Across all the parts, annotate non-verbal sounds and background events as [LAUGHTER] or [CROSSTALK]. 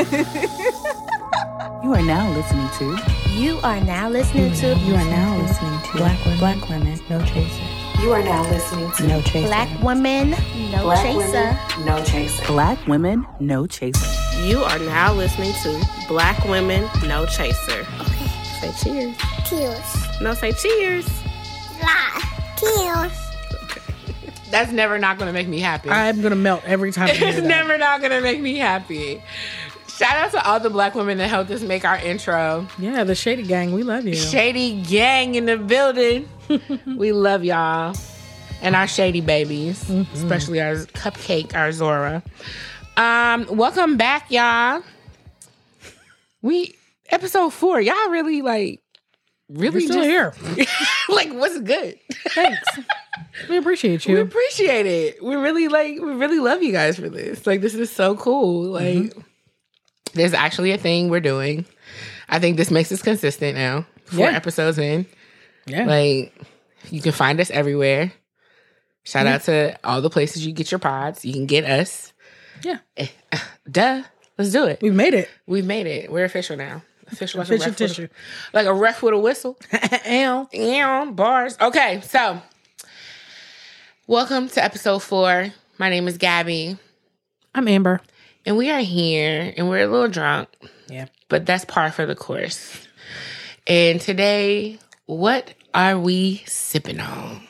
[LAUGHS] You are now listening to You are now listening to You are now listening to Black Women, Black Women No Chaser. You are now listening to No Chaser. Black Women No Black Chaser. Women, No Chaser. Black Women No Chaser. You are now listening to Black Women No Chaser. Okay. Say cheers. Cheers. No, say cheers. La. Tears. [LAUGHS] That's never not gonna make me happy. I'm gonna melt every time. I hear it's that. never not gonna make me happy. Shout out to all the black women that helped us make our intro. Yeah, the Shady Gang, we love you. Shady gang in the building. [LAUGHS] we love y'all. And our shady babies, especially our cupcake, our Zora. Um, welcome back, y'all. We episode four. Y'all really like really You're still here. [LAUGHS] like what's good? Thanks. we appreciate you. We appreciate it. We really like we really love you guys for this. Like this is so cool. Like Mm-hmm. There's actually a thing we're doing. I think this makes us consistent now. Four Yeah. episodes in. yeah. Like you can find us everywhere. Shout out to all the places you get your pods. You can get us. yeah. Eh, uh, duh. Let's do it. We've made it. We've made it. We're official now. Official, like Official a ref with tissue. a, like a ref with a whistle. [LAUGHS] Ow. Yeah, bars. Okay, so welcome to episode four. My name is Gabby, I'm Amber. And we are here, and we're a little drunk, Yeah. but that's par for the course. And today, what are we sipping on?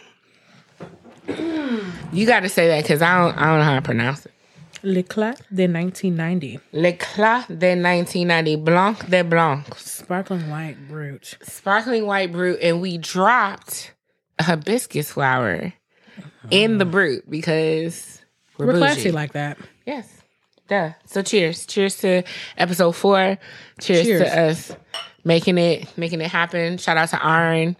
Mm. You got to say that because I don't, I don't know how to pronounce it. L'Eclat de 1990. Le Clas de 1990, Blanc de Blanc, Sparkling white brute. sparkling white brute, and we dropped a hibiscus flower in the mm. brute because we're, We're classy like that. Yes. Duh. So cheers. Cheers to episode four. Cheers, Cheers. to us making it making it happen. Shout out to Aaron.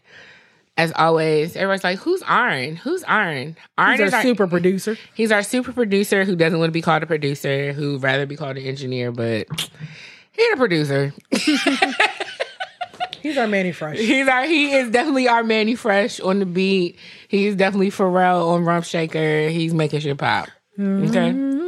As always, everyone's like, "Who's Aaron? Who's Aaron?" Aaron He's is our our super producer. he's our super producer who doesn't want to be called a producer, who'd rather be called an engineer, but he's a producer. [LAUGHS] He's our Mannie Fresh. He's our he is definitely our Mannie Fresh on the beat. He's definitely Pharrell on Rump Shaker. He's making shit pop. Okay. Mm-hmm.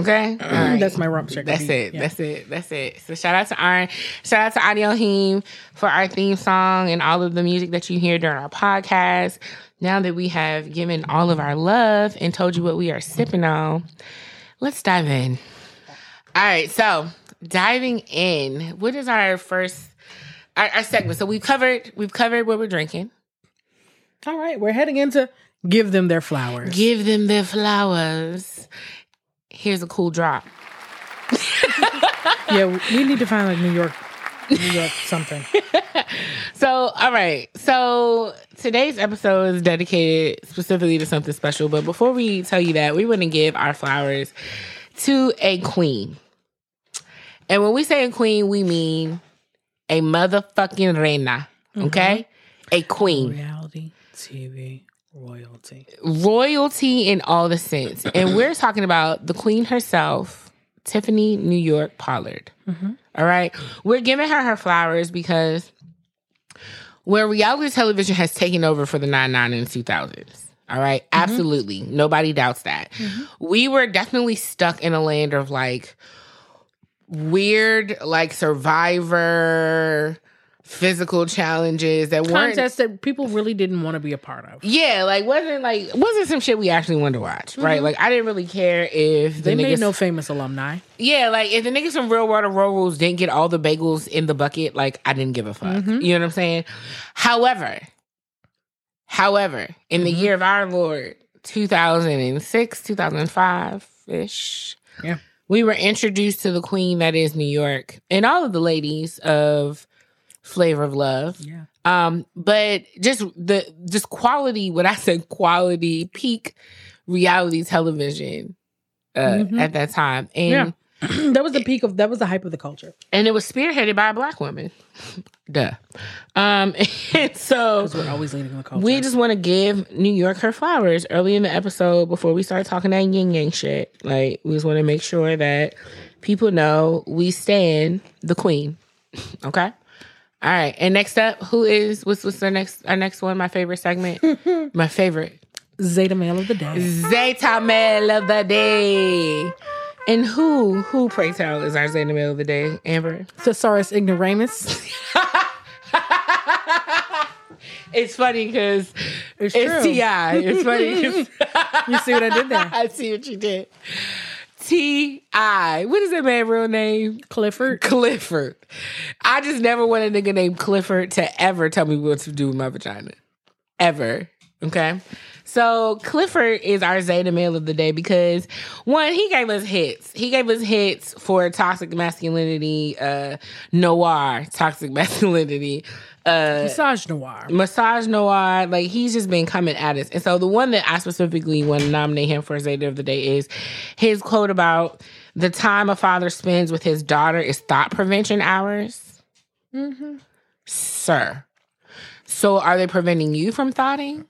Okay. Right. That's my rump shaker. That's it. Yeah. That's it. That's it. So shout out to Aaron. Shout out to Audio Heem for our theme song and all of the music that you hear during our podcast. Now that we have given all of our love and told you what we are sipping on, let's dive in. All right. So diving in, what is our first our, our segment? So we've covered we've covered what we're drinking. All right, we're heading into give them their flowers. Give them their flowers. Here's a cool drop. yeah, we- need to find like New York, New York something. [LAUGHS] So, all right. So, today's episode is dedicated specifically to something special. But before we tell you that, we want to give our flowers to a queen. And when we say a queen, we mean a motherfucking reina. Mm-hmm. Okay? A queen. Reality TV royalty. Royalty in all the sense. And [CLEARS THROAT] we're talking about the queen herself, Tiffany New York Pollard. Mm-hmm. All right. We're giving her her flowers because where reality television has taken over for the 99 and 2000s. All right? Mm-hmm. Absolutely. Nobody doubts that. Mm-hmm. We were definitely stuck in a land of like weird, like survivor physical challenges that weren't Contests that people really didn't want to be a part of. yeah, like wasn't like wasn't some shit we actually wanted to watch, right? Mm-hmm. Like I didn't really care if the They made niggas, no famous alumni. yeah, like if the niggas from Real World of Road Rules didn't get all the bagels in the bucket, like I didn't give a fuck. Mm-hmm. You know what I'm saying? However, however, in the mm-hmm. year of our Lord, 2006, 2005 ish, Yeah. we were introduced to the queen that is New York and all of the ladies of Flavor of Love. Yeah. Um, but just the just quality, when I said quality peak reality television uh Mhm. at that time. And Yeah. [CLEARS THROAT] that was the peak of that was the hype of the culture. and it was spearheaded by a black woman. [LAUGHS] Duh. Um [LAUGHS] and so we're always leading the culture. we just want to give New York her flowers early in the episode before we start talking that yin yang shit. Like we just want to make sure that people know we stand the queen. [LAUGHS] Okay. All right. And next up, who is what's what's our next our next one? My favorite segment. [LAUGHS] My favorite. Zeta male of the day. Zeta Male of the Day. And who, who, pray tell, is our Zeta middle of the day, Amber? Thesaurus ignoramus. [LAUGHS] It's funny because It's it's, true. T.I. It's funny [LAUGHS] You see what I did there? I see what you did. T.I. What is that man real name? Clifford. Clifford. I just never want a nigga named Clifford to ever tell me what to do with my vagina. Ever. Okay. So Clifford is our Zeta male of the day because one, he gave us hits. He gave us hits for toxic masculinity, uh, noir, toxic [LAUGHS] masculinity, uh, misogynoir. Massage Noir, like he's just been coming at us. And so the one that I specifically want to nominate him for Zeta of the Day is his quote about the time a father spends with his daughter is thought prevention hours. Sir. So are they preventing you from thoughting?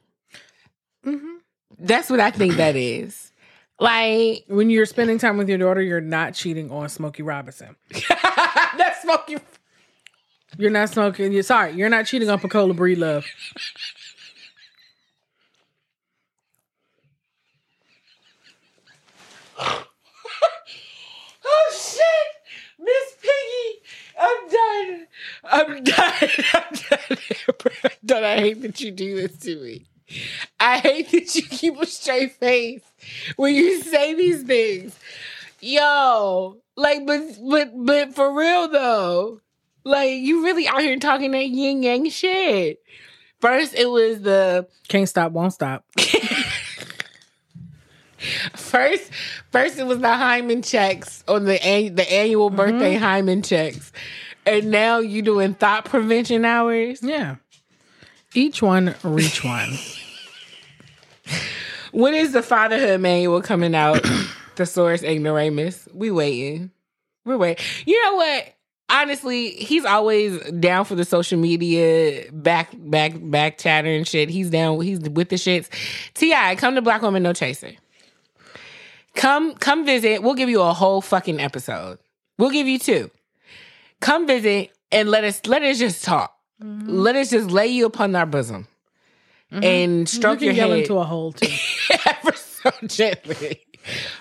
That's what I think that is. Like, When you're spending time with your daughter, you're not cheating on Smokey Robinson. [LAUGHS] that's smoking. You're not smoking. You're sorry. You're not cheating on Pecola Breedlove. [LAUGHS] Oh shit, Miss Piggy, [LAUGHS] done. I'm done. I'm done. I'm done. I hate that you do this to me. I hate that you keep a straight face when you say these things. Yo, like, but but but for real though, like you really out here talking that yin yang shit. First, it was the Can't stop, won't stop. [LAUGHS] First, first it was the hymen checks on the an- the annual mm-hmm. birthday hymen checks, and now you doing thought prevention hours. Yeah. Each one, reach one. [LAUGHS] When is the fatherhood manual coming out? [CLEARS THROAT] the source ignoramus. We waiting. We're waiting. You know what? Honestly, he's always down for the social media back back back chatter and shit. He's down. He's with the shits. T.I., come to Black Woman No Chaser. Come come visit. We'll give you a whole fucking episode. We'll give you two. Come visit and let us let us just talk. Mm-hmm. Let us just lay you upon our bosom mm-hmm. and stroke you your yell head into a hole too. [LAUGHS] ever so gently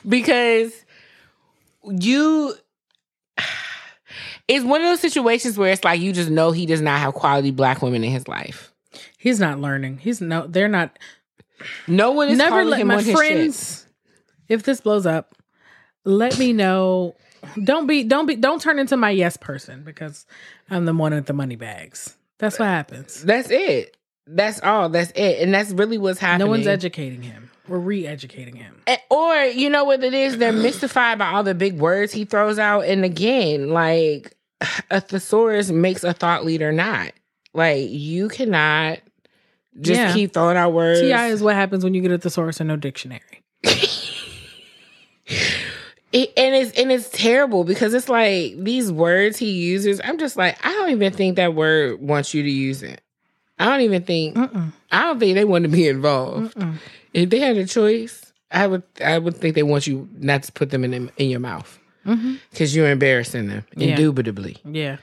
because you it's one of those situations where it's like you just know he does not have quality black women in his life. He's not learning. He's no. They're not. No one is Never calling let my friends. If this blows up, let me know. Don't be. Don't be. Don't turn into my yes person because I'm the one with the money bags. That's what happens. That's it. That's all. That's it. And that's really what's happening. No one's educating him. We're re-educating him. Eh, Or you know what it is? They're mystified by all the big words he throws out. And again, like a thesaurus makes a thought leader not. Like you cannot just Yeah. keep throwing out words. T.I. is what happens when you get a thesaurus and no dictionary. [LAUGHS] It, and it's and it's terrible because it's like these words he uses. I'm just like I don't even think that word wants you to use it. I don't even think I don't think they want to be involved. If they had a choice, I would I would think they want you not to put them in in your mouth because you're embarrassing them Yeah. indubitably, Yeah.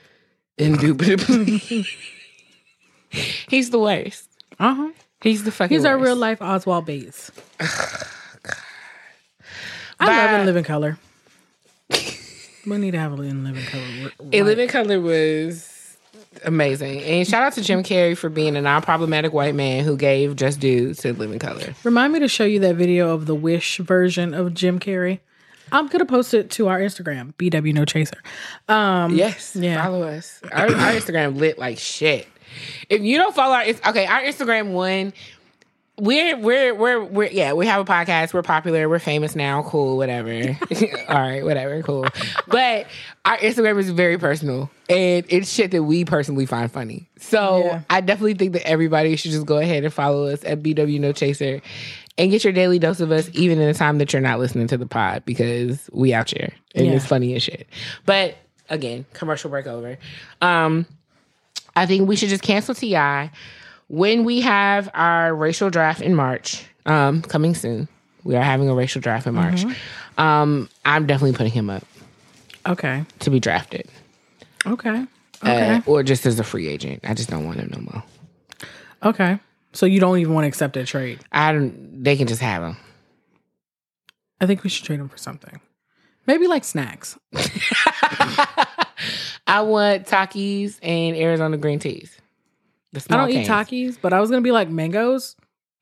indubitably. [LAUGHS] He's the worst. Uh huh. He's the fucking. He's our real life Oswald Bates. I Bye. love In Living Color. we need to have a In Living Color. r- A right. Living Color was amazing. And shout out to Jim Carrey for being a non problematic white man who gave just due to Living Color. Remind me to show you that video of the Wish version of Jim Carrey. I'm gonna post it to our Instagram, BW No Chaser. Um, Yes. Yeah. Follow us. Our, our Instagram lit like shit. If you don't follow our okay, our Instagram one, we're we're we're we're yeah, we have a podcast. We're popular. We're famous now. Cool, whatever. [LAUGHS] All right, whatever. Cool. But our Instagram is very personal, and it's shit that we personally find funny. So Yeah. I definitely think that everybody should just go ahead and follow us at BW No Chaser, and get your daily dose of us, even in the time that you're not listening to the pod, because we out here and Yeah. it's funny as shit. But again, commercial break over. Um, I think we should just cancel T.I. when we have our racial draft in March. Um, coming soon. We are having a racial draft in March. Um, I'm definitely putting him up Okay. to be drafted, Okay. Okay. uh, or just as a free agent. I just don't want him no more. okay. So you don't even want to accept a trade. I don't. They can just have them. I think we should trade them for something. Maybe like snacks. [LAUGHS] I want Takis and Arizona green teas. The I small don't eat cans. Takis, but I was gonna be like mangoes.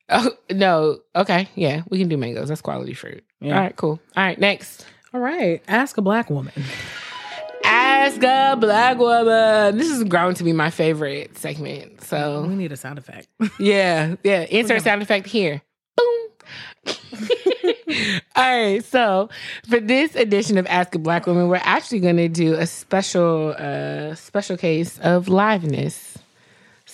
Oh no. Okay. Yeah, we can do mangoes. That's quality fruit. Yeah. All right. Cool. All right. Next. All right. Ask a black woman. [LAUGHS] Ask a black woman. This has grown to be my favorite segment. So we need a sound effect. [LAUGHS] yeah, yeah. Insert sound effect here. Boom. [LAUGHS] All right. So for this edition of Ask a Black Woman, we're actually going to do a special, uh, special case of liveness.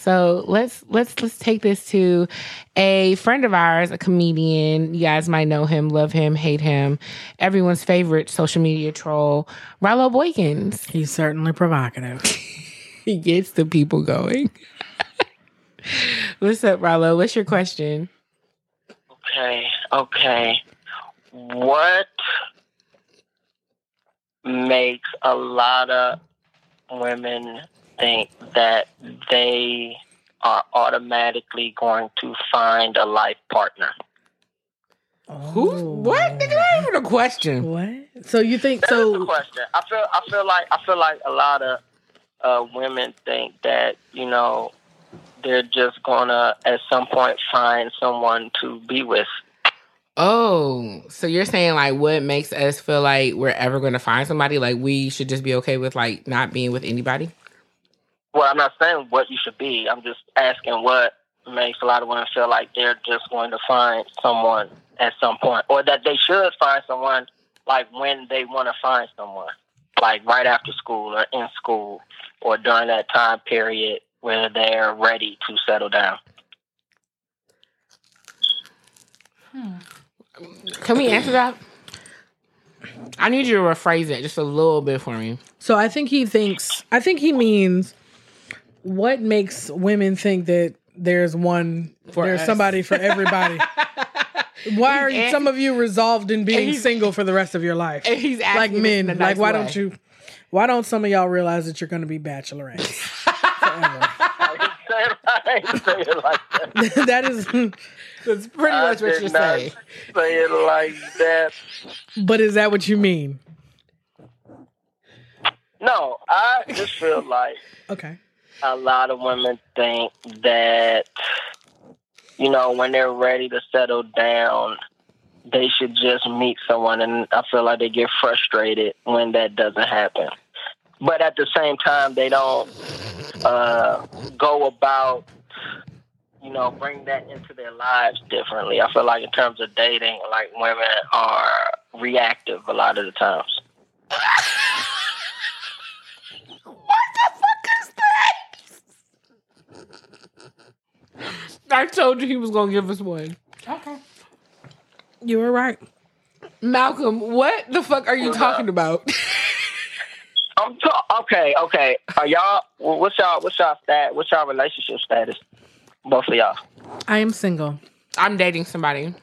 So let's let's let's take this to a friend of ours, a comedian. You guys might know him, love him, hate him. Everyone's favorite social media troll, Rallo Boykins. He's certainly provocative. [LAUGHS] He gets the people going. What's up, Rallo? What's your question? Okay, okay. What makes a lot of women think that they are automatically going to find a life partner? Who? what? Nigga, that even a question. What? So you think That's the so? question. I feel I feel like I feel like a lot of uh, women think that, you know, they're just gonna at some point find someone to be with. Oh, so you're saying like what makes us feel like we're ever going to find somebody? Like we should just be okay with like not being with anybody? Well, I'm not saying what you should be. I'm just asking what makes a lot of women feel like they're just going to find someone at some point, or that they should find someone like when they want to find someone, like right after school or in school, or during that time period where they're ready to settle down. Hmm. Can we answer that? I need you to rephrase it just a little bit for me. So I think he thinks. I think he means what makes women think that there's one For there's us. somebody for everybody. [LAUGHS] Why are you, some of you resolved in being single for the rest of your life? And he's asking like men, in a like why way. don't you? Why don't some of y'all realize that you're going to be bachelorettes? I didn't [LAUGHS] say it like that. [LAUGHS] that is, That's pretty I much what you're saying. Say it like that. but is that what you mean? No, I just feel like Okay. A lot of women think that you know when they're ready to settle down they should just meet someone and i feel like they get frustrated when that doesn't happen. But at the same time they don't uh, go about you know bring that into their lives differently. I feel like in terms of dating like women are reactive a lot of the times [LAUGHS] [LAUGHS] I told you he was going to give us one. Okay. You were right. Malcolm, what the fuck are you talking about? [LAUGHS] I'm ta- okay. Okay, are y'all? well, What's y'all? What's y'all stat? What's y'all relationship status? Both of y'all. I am single. I'm dating somebody.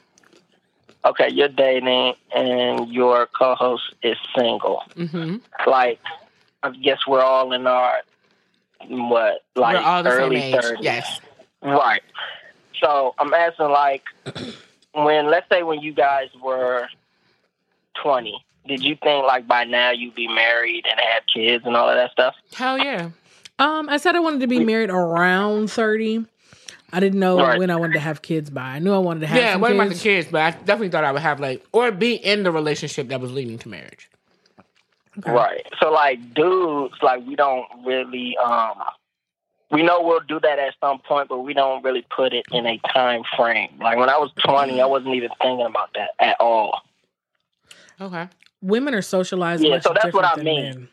Okay, you're dating, and your co-host is single. hmm Like, I guess we're all in our what, like We're all the same early age. thirties. Yes. Right. So I'm asking, like, [CLEARS THROAT] when let's say when you guys were twenty, did you think like by now you'd be married and have kids and all of that stuff? Hell yeah. Um, I said I wanted to be married around thirty. I didn't know Right. when I wanted to have kids by. I knew I wanted to have Yeah, it some wasn't about the kids. kids, but I definitely thought I would have like, or be in the relationship that was leading to marriage. Right. So like dudes, like we don't really um we know we'll do that at some point, but we don't really put it in a time frame. Like when I was twenty, I wasn't even thinking about that at all. Okay. Women are socialized. Yeah, much so that's what I than mean. men.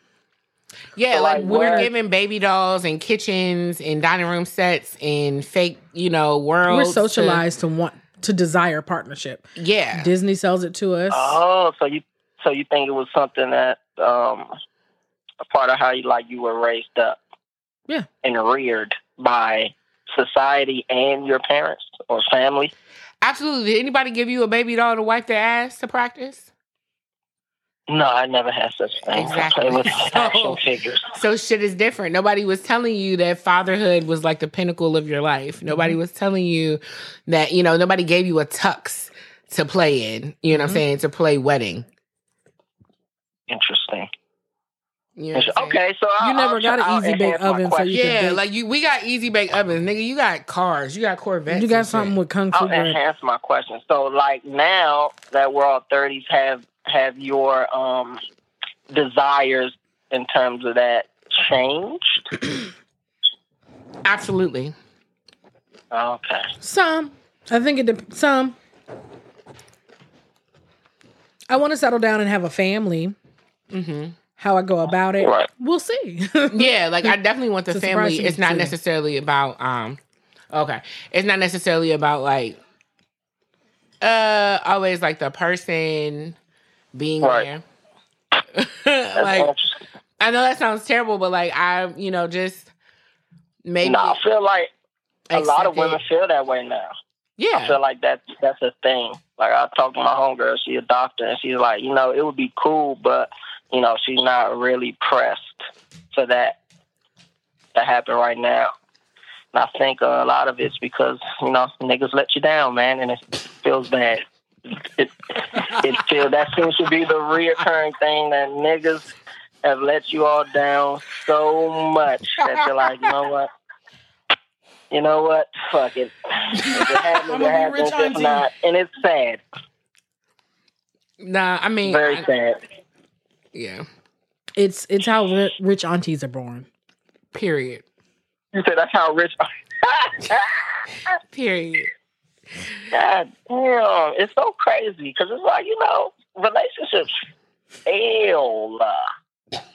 Yeah, So, like, like, we're where- giving baby dolls and kitchens and dining room sets and fake, you know, worlds. We're to- socialized to, want to desire partnership. yeah. Disney sells it to us. Oh, so you so you think it was something that um a part of how you like you were raised up. Yeah. And reared by society and your parents or family. Absolutely. Did anybody give you a baby doll to wipe their ass to practice? No, I never had such things. Exactly. It was [LAUGHS] So- action figures. So shit is different. Nobody was telling you that fatherhood was like the pinnacle of your life. Mm-hmm. Nobody was telling you that, you know, nobody gave you a tux to play in, you know what I'm mm-hmm. saying, to play wedding. Interesting. You know what I'm saying? Okay, so I'll, You never I'll, got an I'll easy bake oven, so question. you can Yeah, bake- like you, we got easy bake ovens, nigga. You got cars, you got Corvettes. You got something with kung fu I'll bread. enhance my question. So, like now that we're all thirties, have have your um desires in terms of that changed? [CLEARS THROAT] Absolutely. Okay. Some. I think it dep some. I want to settle down and have a family. hmm How I go about it, Right. we'll see. [LAUGHS] Yeah, like I definitely want the family. It's not too. necessarily about um. Okay, it's not necessarily about like uh always like the person being Right. there. [LAUGHS] Like. I know that sounds terrible, but like I, you know, just maybe No, I feel like a lot of accept women it. feel that way now. Yeah. I feel like that's that's a thing. Like I talked to my homegirl, she's a doctor, and she's like, you know, it would be cool, but you know, she's not really pressed for that to happen right now. And I think uh, a lot of it's because you know niggas let you down, man, and it feels bad. It it feel that seems to be the reoccurring thing that niggas have let you all down so much that you're like, you know what. You know what? Fuck it. If it happens, it happens. If not, and it's sad. nah. I mean, Very I- sad. Yeah. it's it's how ri- rich aunties are born. Period. You said that's how rich. [LAUGHS] Period. God damn, it's so crazy because it's like you know relationships fail.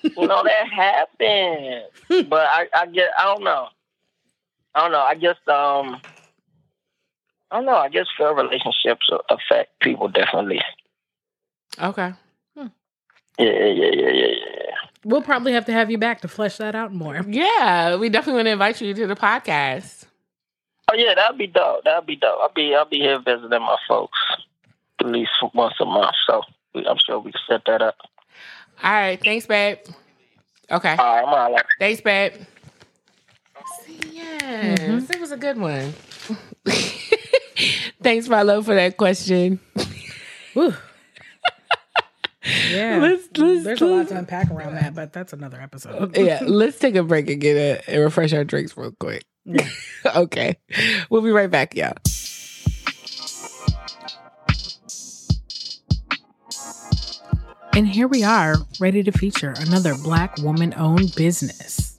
You know that [LAUGHS] happens, but I, I get I don't know. I don't know. I guess um I don't know. I guess failed relationships affect people differently. Okay. Yeah, yeah, yeah, yeah, yeah. yeah. We'll probably have to have you back to flesh that out more. Yeah, we definitely want to invite you to the podcast. Oh yeah, that'd be dope. That'd be dope. I'll be I'll be here visiting my folks at least once a month. So I'm sure we can set that up. All right. Thanks, babe. Okay. All right, I'm all right. Thanks, babe. See, yes, Mm-hmm. it was a good one. [LAUGHS] Thanks, Milo, for that question. Whew. Yeah, Let's- let's- there's a lot to unpack around that, but that's another episode. Yeah, [LAUGHS] let's take a break and get it and refresh our drinks real quick. [LAUGHS] okay, we'll be right back, y'all. And here we are, ready to feature another Black woman owned business.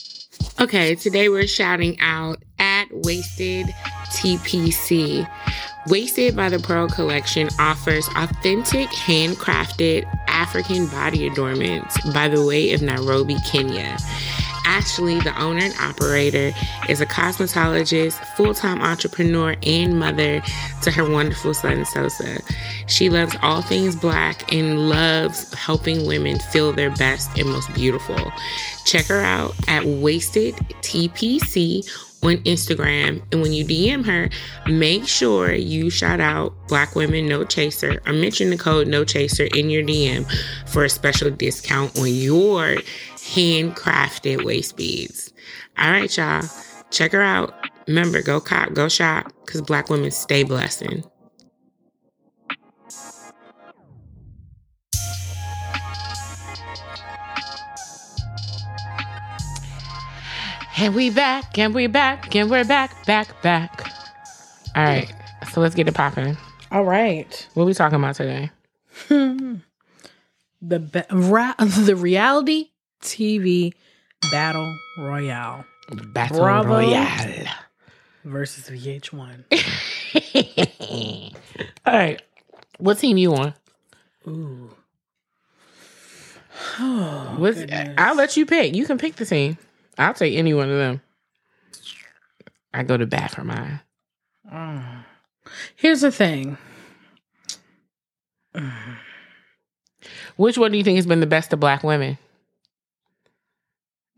Okay, today we're shouting out at Waisted TPC. Waisted by the Pearl Collection offers authentic, handcrafted African body adornments by the way of Nairobi, Kenya. Ashley, the owner and operator, is a cosmetologist, full time entrepreneur, and mother to her wonderful son, Sosa. She loves all things black and loves helping women feel their best and most beautiful. Check her out at Waisted TPC on Instagram. And when you DM her, make sure you shout out Black Women No Chaser or mention the code No Chaser in your DM for a special discount on your handcrafted waist beads. All right, y'all. Check her out. Remember, go cop, go shop, because Black women stay blessing. And we back, and we back, and we're back, back, back. All right, so let's get it popping. All right. What we talking about today? [LAUGHS] The ba- ra- [LAUGHS] the reality TV battle royale Battle Bravo. Royale. versus VH1. [LAUGHS] All right, what team you on? Ooh. Oh, [SIGHS] What's. I'll let you pick. You can pick the team. I'll take any one of them. I go to bat for mine. Mm. [SIGHS] Here's the thing. [SIGHS] Which one do you think has been the best of black women?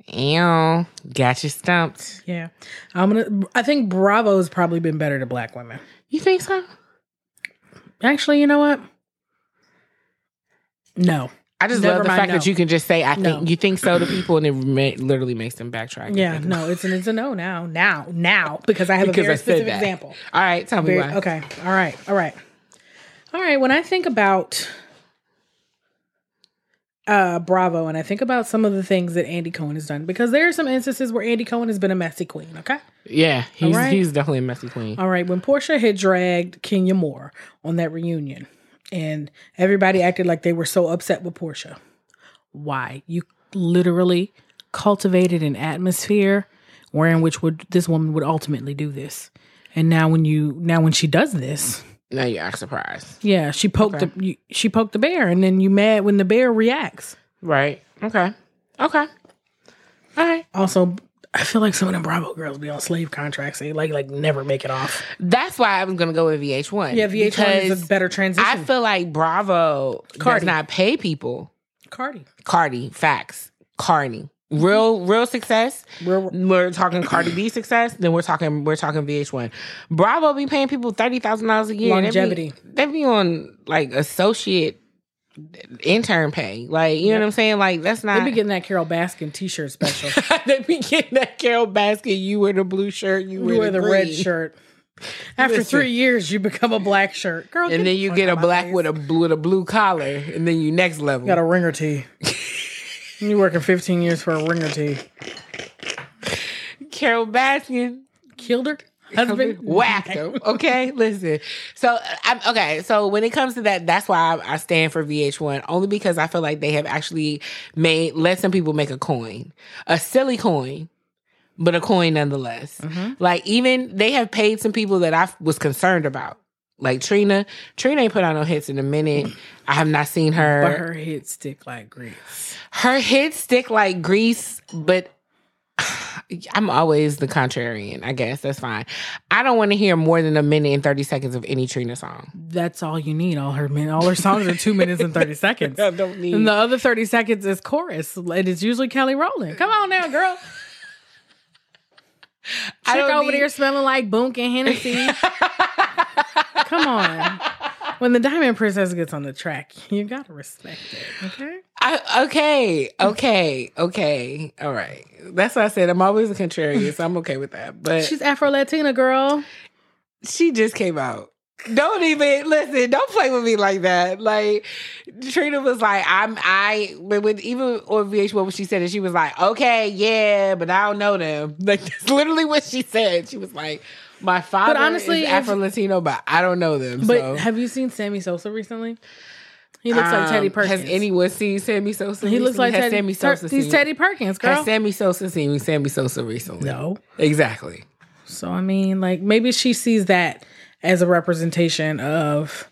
Ew, got you stumped. Yeah. I'm gonna I think Bravo's probably been better to black women. You think so? Actually, you know what? No. I just Never love the mind, fact no. that you can just say, "I No. think you think so" to people, and it literally makes them backtrack. Yeah, no, it's an it's a no now. Now. Now. [LAUGHS] Because I have Because a very specific that. example. All right, tell me why. okay. All right. All right. All right. When I think about uh, Bravo and I think about some of the things that Andy Cohen has done because there are some instances where Andy Cohen has been a messy queen. Okay. Yeah, he's right. he's definitely a messy queen. All right. When Porsha had dragged Kenya Moore on that reunion, and everybody acted like they were so upset with Porsha. Why? You literally cultivated an atmosphere wherein which would this woman would ultimately do this. And now when you now when she does this, Now you act surprised, yeah, she poked Okay. the you, she poked the bear, and then you mad when the bear reacts. right? Okay, okay, all right. Also, I feel like some of them Bravo girls be on slave contracts. They like like never make it off. That's why I was gonna go with VH1. Yeah, VH1 is a better transition. I feel like Bravo Cardi. does not pay people. Cardi. Cardi, facts. Cardi. Real, real success. Real- we're talking Cardi B success. Then we're talking, we're talking VH1. Bravo be paying people thirty thousand dollars a year. They be- Longevity. They be, on like associate intern pay. Like you know what I'm saying? Like that's not. They be getting that Carole Baskin T-shirt special. [LAUGHS] they be getting that Carole Baskin. You wear the blue shirt. You wear, you wear the red shirt. After Listen. three years, you become a black shirt, girl. and then you get a black face. with a blue with a blue collar, and then you next level. got a ringer tee. [LAUGHS] you working fifteen years for a ringer tee. Carole Baskin. Killed her [LAUGHS] husband. whacked him. [LAUGHS] Okay, listen. So I'm okay. So when it comes to that, that's why I, I stand for VH1 only because I feel like they have actually made let some people make a coin, a silly coin. But a coin nonetheless. Mm-hmm. Like even they have paid some people that I was concerned about. Like Trina. Trina ain't put out no hits in a minute. I have not seen her. But her hits stick like grease. her hits stick like grease, but I'm always the contrarian. I guess that's fine. I don't want to hear more than a minute and thirty seconds of any Trina song. That's all you need. All her min- all her songs are two minutes and thirty [LAUGHS] seconds. I don't need. And the other thirty seconds is chorus. And it's usually Kelly Rowland. Come on now, girl. I Chick over need- there smelling like Boonk and Hennessy. [LAUGHS] Come on. When the Diamond Princess gets on the track, you gotta respect it. Okay. I, okay, okay, okay. All right. That's what I said. I'm always a contrarian, so I'm okay with that. But She's Afro Latina girl. she just came out. Don't even listen. Don't play with me like that. Like Trina was like, I'm I. But with even on VH1 when she said it, she was like, okay, yeah, but I don't know them. Like that's literally what she said. She was like, my father honestly, is Afro Latino, but I don't know them. But so. have you seen Sammy Sosa recently? He looks like Um, Teddy Perkins. Has anyone seen Sammy Sosa? he looks like has Teddy. Sammy Ter- Sosa. he's seen- Teddy Perkins, girl. Has Sammy Sosa seen Sammy Sosa recently? no. Exactly. So I mean, like maybe she sees that as a representation of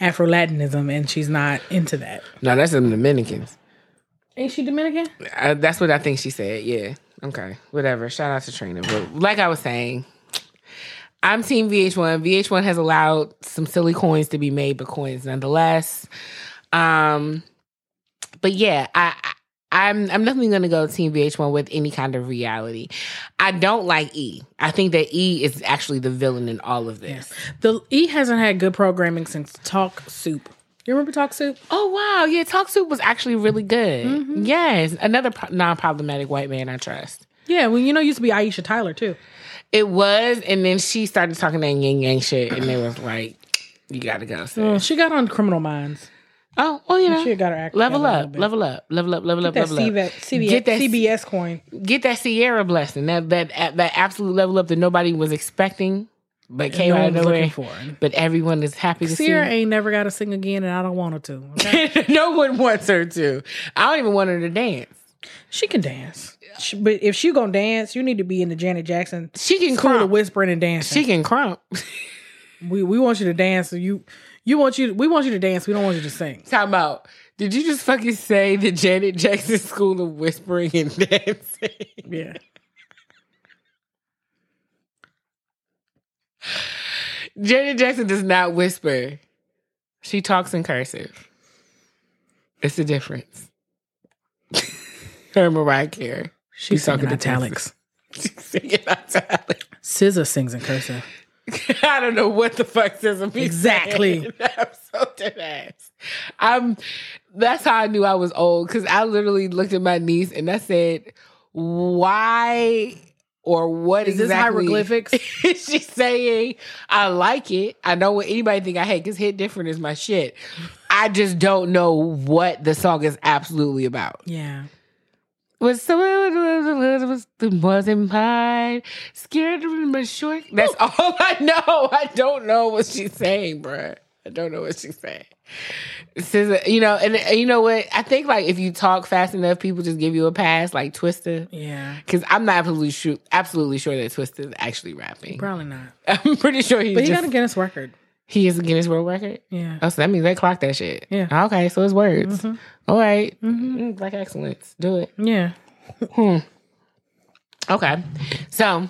Afro Latinism, and she's not into that. No, that's them Dominicans. Ain't she Dominican? Uh, that's what I think she said. Yeah. Okay. Whatever. Shout out to Trina. But like I was saying, I'm Team VH1. VH1 has allowed some silly coins to be made, but coins nonetheless. Um, but yeah, I. I I'm I'm definitely gonna go Team VH1 with any kind of reality. I don't like E. I think that E is actually the villain in all of this. The E hasn't had good programming since Talk Soup. You remember Talk Soup? Oh wow, yeah, Talk Soup was actually really good. Mm-hmm. Yes, another pro- non-problematic white man I trust. Yeah, well, you know, it used to be Aisha Tyler too. It was, and then she started talking that yang yang shit, and they was like, "You got to go." sis." Mm, well, she got on Criminal Minds. Oh, oh, you know, She got her act level up, level up, level up, level up, level up. CBS, Get that CBS coin. Get that Ciara blessing, that that that absolute level up that nobody was expecting, but came no out of nowhere. for. But everyone is happy to Ciara see. Ciara ain't never got to sing again, and I don't want her to. Okay? [LAUGHS] no one wants her to. I don't even want her to dance. She can dance, She- but if she gonna dance, you need to be in the Janet Jackson She can school of krump. whispering and dancing. She can krump. [LAUGHS] we we want you to dance. So you you want you we want you to dance. We don't want you to sing. Talk about. Did you just fucking say the Janet Jackson School of Whispering and [LAUGHS] Dancing? Yeah. Janet Jackson does not whisper. She talks in cursive. It's the difference. Her Mariah Carey. She's talking talking to italics. [LAUGHS] She's singing italics. SZA sings in cursive. [LAUGHS] I don't know what the fuck Sesame be Exactly. saying. [LAUGHS] I'm so dead ass. I'm. Um, that's how I knew I was old because I literally looked at my niece and I said, "Why or what Is this exactly hieroglyphics? is she saying?" I like it. I know what anybody think I hate because hit different is my shit. I just don't know what the song is absolutely about. Yeah. Was so was wasn't mine. Scared to remember short. That's all I know. I don't know what she's saying, bruh. I don't know what she's saying. Says, you know, and, and you know what? I think like if you talk fast enough, people just give you a pass, like Twista. Yeah. Because I'm not absolutely sure, absolutely sure that Twista is actually rapping. Probably not. [LAUGHS] I'm pretty sure he's But he just, got a Guinness record. He is a Guinness World Record. Yeah. Oh, so that means they clocked that shit. Yeah. Okay, so it's words. Mhm. All right. Mm, Black excellence. Do it. Yeah. [LAUGHS] Okay. So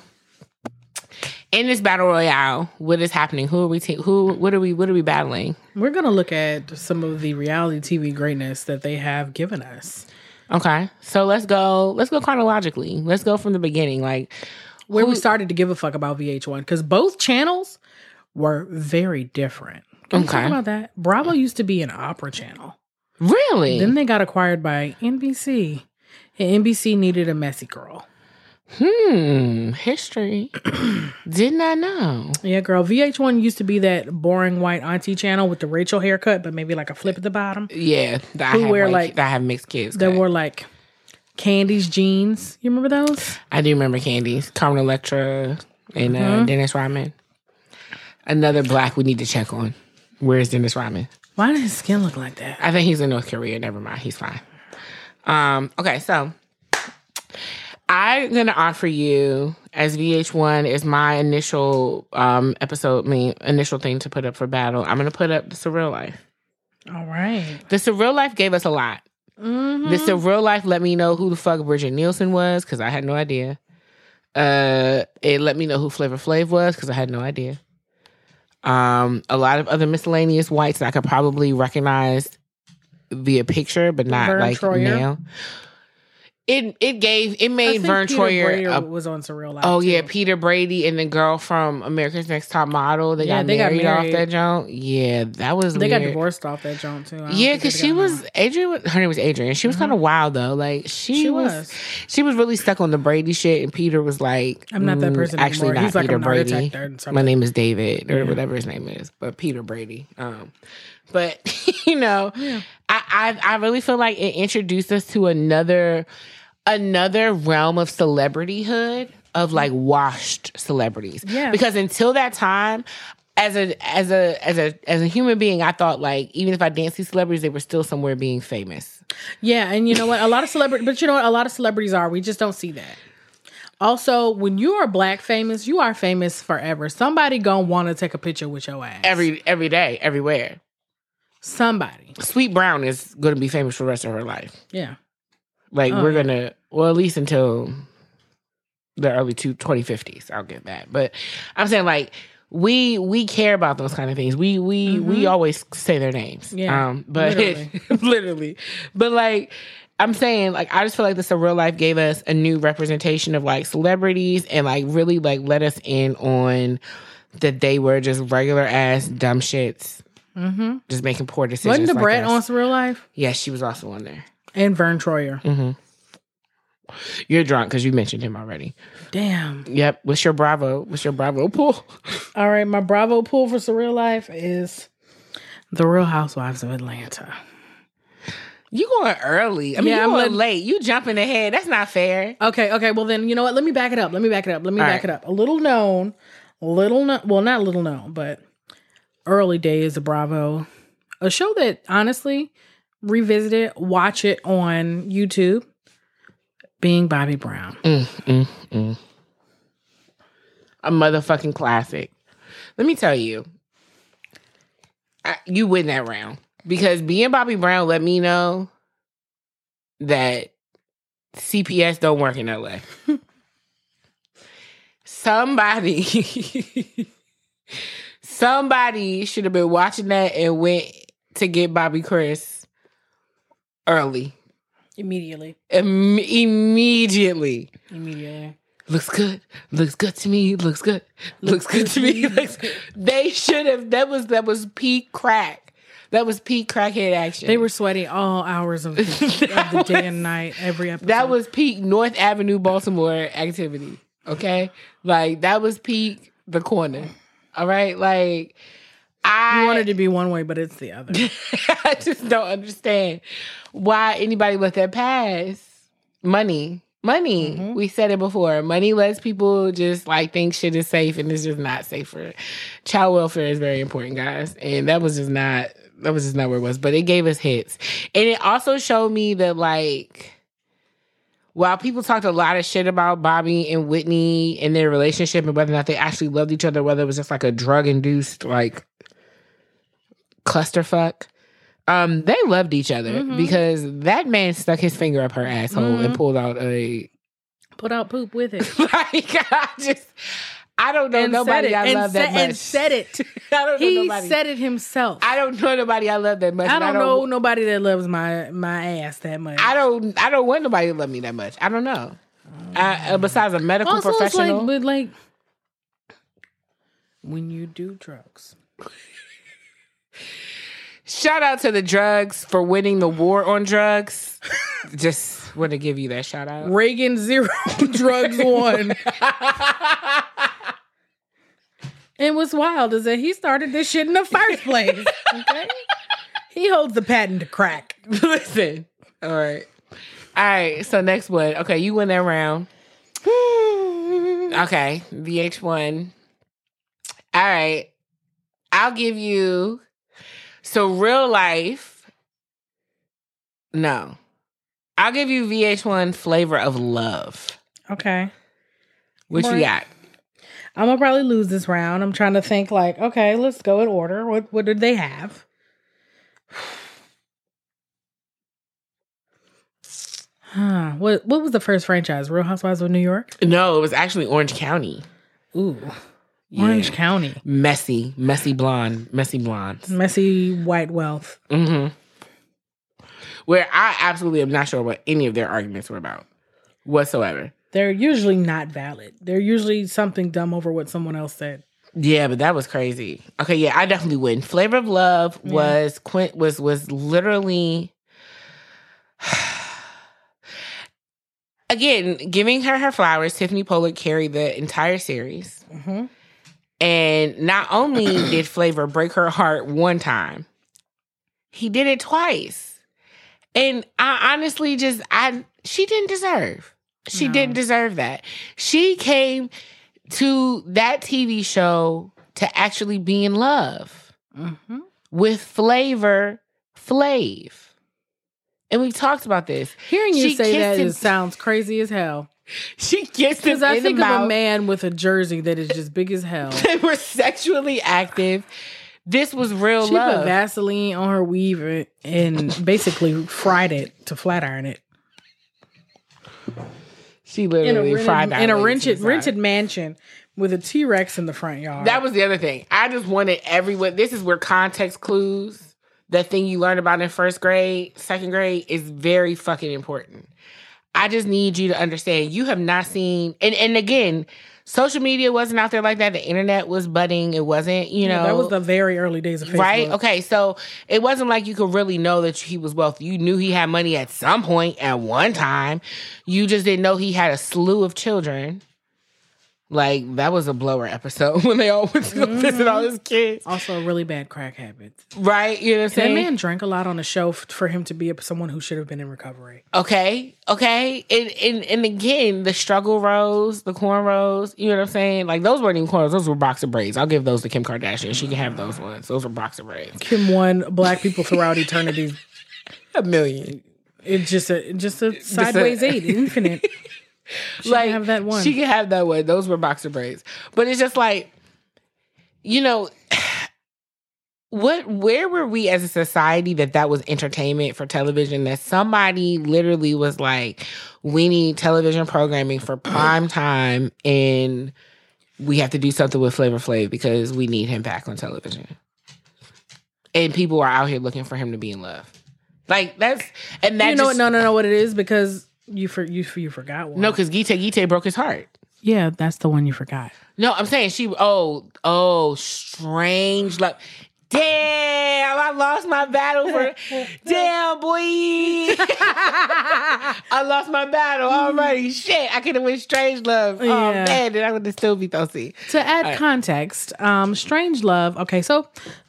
in this battle royale, what is happening? Who are we? ta- who? What are we? What are we battling? We're gonna look at some of the reality TV greatness that they have given us. Okay. So let's go. Let's go chronologically. Let's go from the beginning. Like Where we started to give a fuck about VH1 because both channels were very different. Can Okay. talk about that? Bravo used to be an opera channel. really? Then they got acquired by NBC. And NBC needed a messy girl. hmm. History. [CLEARS THROAT] Did not I know. Yeah, girl. VH1 used to be that boring white auntie channel with the Rachel haircut, but maybe like a flip at the bottom. Yeah. That Who I have wear, white- like- that have mixed kids. That cut. wore like Candie's jeans. You remember those? I do remember Candie's, Carmen Electra, and uh, Mm-hmm. Dennis Rodman. Another black we need to check on. Where's Dennis Rodman? Why does his skin look like that? I think he's in North Korea. Never mind. He's fine. Um, okay, so I'm gonna offer you as VH1 is my initial um episode, me initial thing to put up for battle. I'm gonna put up the surreal life. All right. The surreal life gave us a lot. Mm-hmm. The surreal life let me know who the fuck Brigitte Nielsen was because I had no idea. Uh, it let me know who Flavor Flav was because I had no idea. Um, a lot of other miscellaneous whites that I could probably recognize via picture, but not Verne like Troyer? now. It it gave it made Verne Peter Troyer. A- was on Surreal Life. oh yeah. Peter Brady and the girl from America's Next Top Model. They Yeah, got they got married off that joint. Yeah, that was They got divorced off that joint too. Yeah, because she was married. Adrianne. Her name was Adrianne. She was kind of wild though. Like she, She was, was. She was really stuck on the Brady shit, and Peter was like, I'm not that mm, person Actually, not He's like, Peter a Brady. My name is David, or Yeah. whatever his name is, but Peter Brady. Um, but [LAUGHS] you know, I, I I really feel like it introduced us to another another realm of celebrityhood of like washed celebrities. Yeah. Because until that time, as a as a as a as a human being, I thought like even if I danced these celebrities, they were still somewhere being famous. Yeah, and you know what? A lot of celebrities, but you know what? A lot of celebrities are. We just don't see that. Also, when you are black famous, you are famous forever. Somebody gonna want to take a picture with your ass. Every every day, everywhere. Somebody. Sweet Brown is going to be famous for the rest of her life. Yeah. Like Oh, we're yeah. gonna, well, at least until the early two, 2050s. I'll get that. But I'm saying like we we care about those kind of things. We we we always say their names. Mm-hmm. Yeah, Um, but literally. [LAUGHS] literally. But like I'm saying, like I just feel like this real life gave us a new representation of like celebrities and like really like let us in on that they were just regular ass dumb shits. Mm-hmm. Just making poor decisions. Wasn't the like Brett us. on Surreal Life Yes, she was also on there. and Verne Troyer? hmm You're drunk because you mentioned him already. Damn. Yep. What's your Bravo? What's your Bravo pool? [LAUGHS] All right, my Bravo pool for Surreal Life is The Real Housewives of Atlanta. You going early? I mean, Yeah, I'm going late. You jumping ahead. That's not fair. Okay, okay. Well, then you know what? Let me back it up. Let me back it up. Let me All back right. it up. A little known, little known. Well, not little known, but early days of Bravo, a show that honestly revisit it, Watch it on YouTube. Being Bobby Brown. Mm, mm, mm. A motherfucking classic. Let me tell you, I, you win that round because being Bobby Brown let me know that CPS don't work in LA. [LAUGHS] somebody, [LAUGHS] somebody should have been watching that and went to get Bobbi Kris early, Immediately. Im- immediately. Immediately. looks good. Looks good to me. Looks good. Looks good to me. [LAUGHS] looks, they should have that was that was peak crack. That was peak crackhead action. They were sweaty all hours of the, [LAUGHS] of the day and night, every episode. that was peak north avenue baltimore activity okay? Like that was peak the corner all right like I You want it to be one way, but it's the other. [LAUGHS] I just don't understand why anybody let that pass. Money. Money. Mm-hmm. We said it before. Money lets people just like think shit is safe and it's just not safe for child welfare is very important, guys. And that was just not that was just not where it was. But it gave us hits. And it also showed me that like while people talked a lot of shit about Bobby and Whitney and their relationship and whether or not they actually loved each other, whether it was just like a drug induced like clusterfuck. Um, they loved each other Mm-hmm. because that man stuck his finger up her asshole and pulled out a Put out poop with it. [LAUGHS] like I just I don't know And nobody I love that much. and said it. [LAUGHS] I don't know He nobody. said it himself. I don't know nobody I love that much. I and don't know nobody that loves my my ass that much. I don't. I don't want nobody to love me that much. I don't know. I, uh, besides a medical also, professional, like, but like when you do drugs, shout out to the drugs for winning the war on drugs. Just want to give you that shout out. Reagan zero, [LAUGHS] drugs one. [LAUGHS] and what's wild is that he started this shit in the first place. [LAUGHS] Okay, he holds the patent to crack. [LAUGHS] Listen, all right, all right. So next one. Okay, you win that round. [SIGHS] Okay, VH1. All right, I'll give you. So real life. No, I'll give you VH1 flavor of love. Okay, What you got? I'm gonna probably lose this round. I'm trying to think like, okay, let's go in order. What what did they have? [SIGHS] Huh. What what was the first franchise? Real Housewives of New York? No, it was actually Orange County. Ooh. Orange Yeah. County. Messy, messy blonde, messy blondes. Messy white wealth. hmm Where I absolutely am not sure what any of their arguments were about whatsoever. They're usually not valid. They're usually something dumb over what someone else said. Yeah, but that was crazy. Okay, yeah, I definitely win. Flavor of Love was Quint was was literally [SIGHS] again giving her her flowers. Tiffany Pollard carried the entire series, Mhm. and not only [CLEARS THROAT] did Flavor break her heart one time, he did it twice. And I honestly just I she didn't deserve. She No. didn't deserve that. She came to that TV show to actually be in love Mm-hmm. with Flavor Flav. And we've talked about this. Hearing you She say that him- sounds crazy as hell. [LAUGHS] She kissed him Because I think of a man with a jersey that is just big as [LAUGHS] hell. They were sexually active. This was real She put love. Vaseline on her weave and basically fried it to flat iron it she in a literally fried rented, in a rented the rented mansion with a T Rex in the front yard. That was the other thing. I just wanted everyone. This is where context clues, that thing you learn about in first grade, second grade, is very fucking important. I just need you to understand. You have not seen, and and again, social media wasn't out there like that. The internet was budding. It wasn't, you know, Yeah, that was the very early days of Facebook. right? Okay, so it wasn't like you could really know that he was wealthy. You knew he had money at some point at one time. You just didn't know he had a slew of children. Like that was a blower episode [LAUGHS] when they all went to go visit all mm-hmm. his kids, Also, a really bad crack habit. right? You know what I'm saying? That man drank a lot on the show f- for him to be a, someone who should have been in recovery. Okay, okay, and, and and again, the struggle rose, the cornrows. You know what I'm saying? Like those weren't even cornrows; those were boxer braids. I'll give those to Kim Kardashian. She can have those ones. Those were boxer braids. Kim won black people throughout eternity. [LAUGHS] A million. It's just a just a sideways eight, infinite. [LAUGHS] She like can have that one. She can have that one. Those were boxer braids. But it's just like, you know, [SIGHS] what? Where were we as a society that that was entertainment for television? That somebody literally was like, we need television programming for [CLEARS THROAT] prime time, and we have to do something with Flavor Flav because we need him back on television. And people are out here looking for him to be in love. Like that's and that you know just, what? No, no, no. What it is because you for you for you forgot one. no, because Gite Gite broke his heart. yeah, that's the one you forgot. No, I'm saying she. Oh, oh, strange love. Damn, I lost my battle for. [LAUGHS] Damn, boy. [LAUGHS] I lost my battle already. Shit, I could have went strange love. Oh Yeah. man, then I would have still be thirsty. To add right. context, um, Strange Love. Okay, so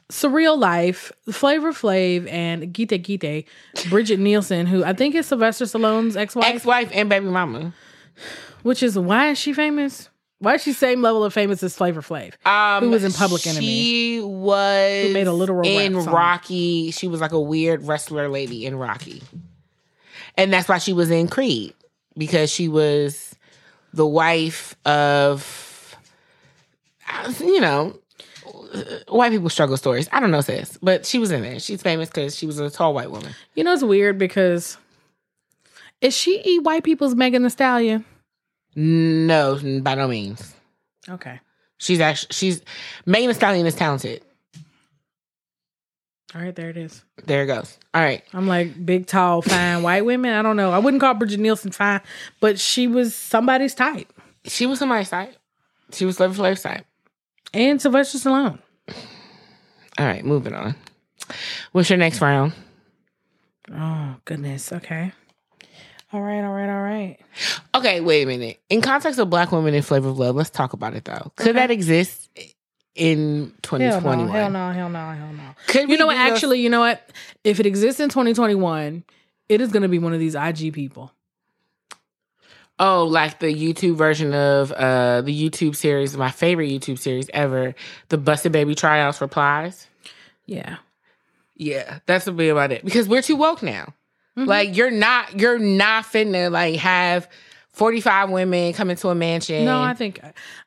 Surreal Life, Flavor Flav, and Gita Gite, Brigitte Nielsen, who I think is Sylvester Stallone's ex-wife, Ex-wife and baby mama. which is why is she famous? Why is she same level of famous as Flavor Flav? Um, Who was in Public Enemy. She was Who made a literal in. Rocky. She was like a weird wrestler lady in Rocky, and that's why she was in Creed because she was the wife of, uh, you know, white people struggle stories. I don't know, sis, but she was in there. She's famous because she was a tall white woman. You know, it's weird because is she eat white people's Megan Thee Stallion? No, by no means. Okay. She's actually she's Megan Thee Stallion is talented. All right, there it is. There it goes. All right. I'm like big, tall, fine white women. I don't know. I wouldn't call Brigitte Nielsen fine, but she was somebody's type. She was somebody's type. She was Flavor Flav's side. And Sylvester Stallone. All right, moving on. What's your next round? Oh, goodness. Okay. All right, all right, all right. Okay, wait a minute. In context of black women in Flavor of Love, let's talk about it though. Could Okay. that exist in 2021? hell no, hell no, hell no. Could You know what? Actually, you know what? If it exists in 2021, it is going to be one of these IG people. Oh, like the YouTube version of uh the YouTube series, my favorite YouTube series ever, the Busted Baby Tryouts Replies. Yeah. Yeah, that's what be about it. Because we're too woke now. Mm-hmm. Like you're not you're not finna like have 45 women come into a mansion No, I think,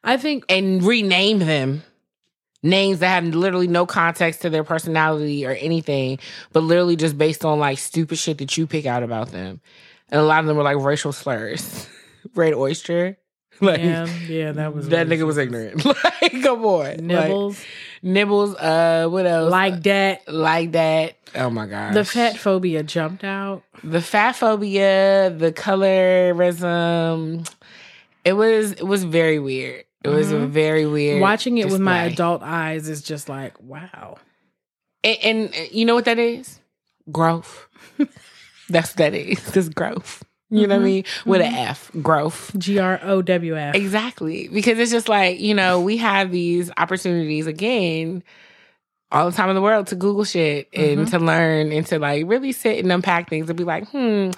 I think, and rename them names that have literally no context to their personality or anything, but literally just based on like stupid shit that you pick out about them. And a lot of them were like racial slurs. [LAUGHS] Red oyster. [LAUGHS] Like yeah, yeah, that was that nigga was ignorant. [LAUGHS] like, come on. Like, Nibbles nibbles, uh, what else? like that. like that. Oh my god, The fat phobia jumped out. the fat phobia, the colorism. It was it was very weird. It was a very weird. Mm-hmm. Watching it with my adult eyes is just like, wow. and, and uh, you know what that is? Growth. [LAUGHS] That's what that is. This growth. You know what I mm-hmm. mean? With an mm-hmm. F, growth. G R O W F. Exactly. Because it's just like, you know, we have these opportunities again all the time in the world to Google shit and mm-hmm. to learn and to like really sit and unpack things and be like, hmm,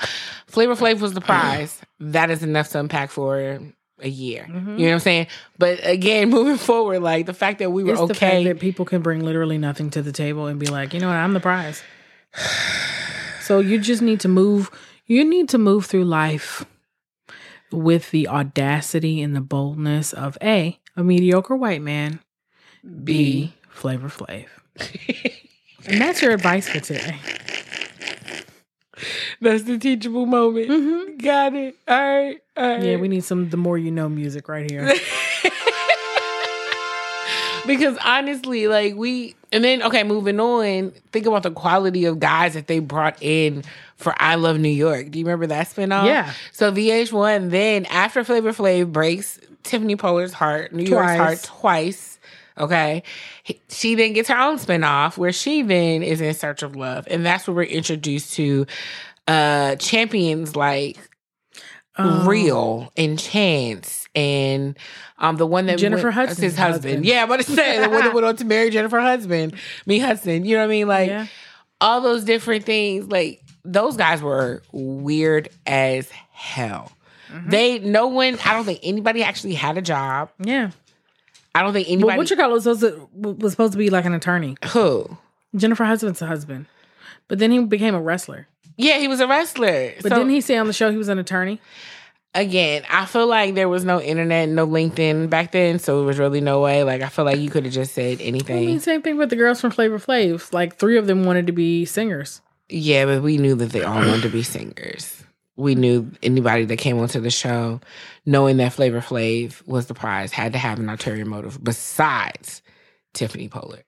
Flavor Flav was the prize. that is enough to unpack for a year. You know what I'm saying? But again, [LAUGHS] moving forward, like the fact that we were It's okay. that people can bring literally nothing to the table and be like, you know what, I'm the prize. [SIGHS] so you just need to move. You need to move through life with the audacity and the boldness of A, a mediocre white man, B, Flavor Flav. and that's your advice for today. That's the teachable moment. Got it. All right. All right. Mm-hmm. Yeah, we need some the more you know music right here. [LAUGHS] because honestly, like we, and then okay, moving on. Think about the quality of guys that they brought in for "I Love New York." Do you remember that spinoff? Yeah. So VH1 then after Flavor Flav breaks Tiffany Pollard's heart, New York's heart twice. Okay, she then gets her own spinoff where she then is in search of love, and that's where we're introduced to uh champions like Um, Real and Chance and um the one that Jennifer went, Hudson's his husband. husband. Yeah, but it's saying the one that went on to marry Jennifer Husband, me Hudson. You know what I mean? Like Yeah. all those different things. Like those guys were weird as hell. Mm-hmm. They no one. I don't think anybody actually had a job. Yeah. I don't think Well, anybody. what you call was supposed to was supposed to be like an attorney. who? Jennifer Husband's husband. But then he became a wrestler. Yeah, he was a wrestler. But So- didn't he say on the show he was an attorney? again, I feel like there was no internet, no LinkedIn back then, so it was really no way. Like I feel like you could have just said anything. I mean, same thing with the girls from Flavor Flav. Like three of them wanted to be singers. Yeah, but we knew that they all wanted to be [CLEARS THROAT] singers. We knew anybody that came onto the show, knowing that Flavor Flav was the prize, had to have an ulterior motive besides Tiffany Pollard.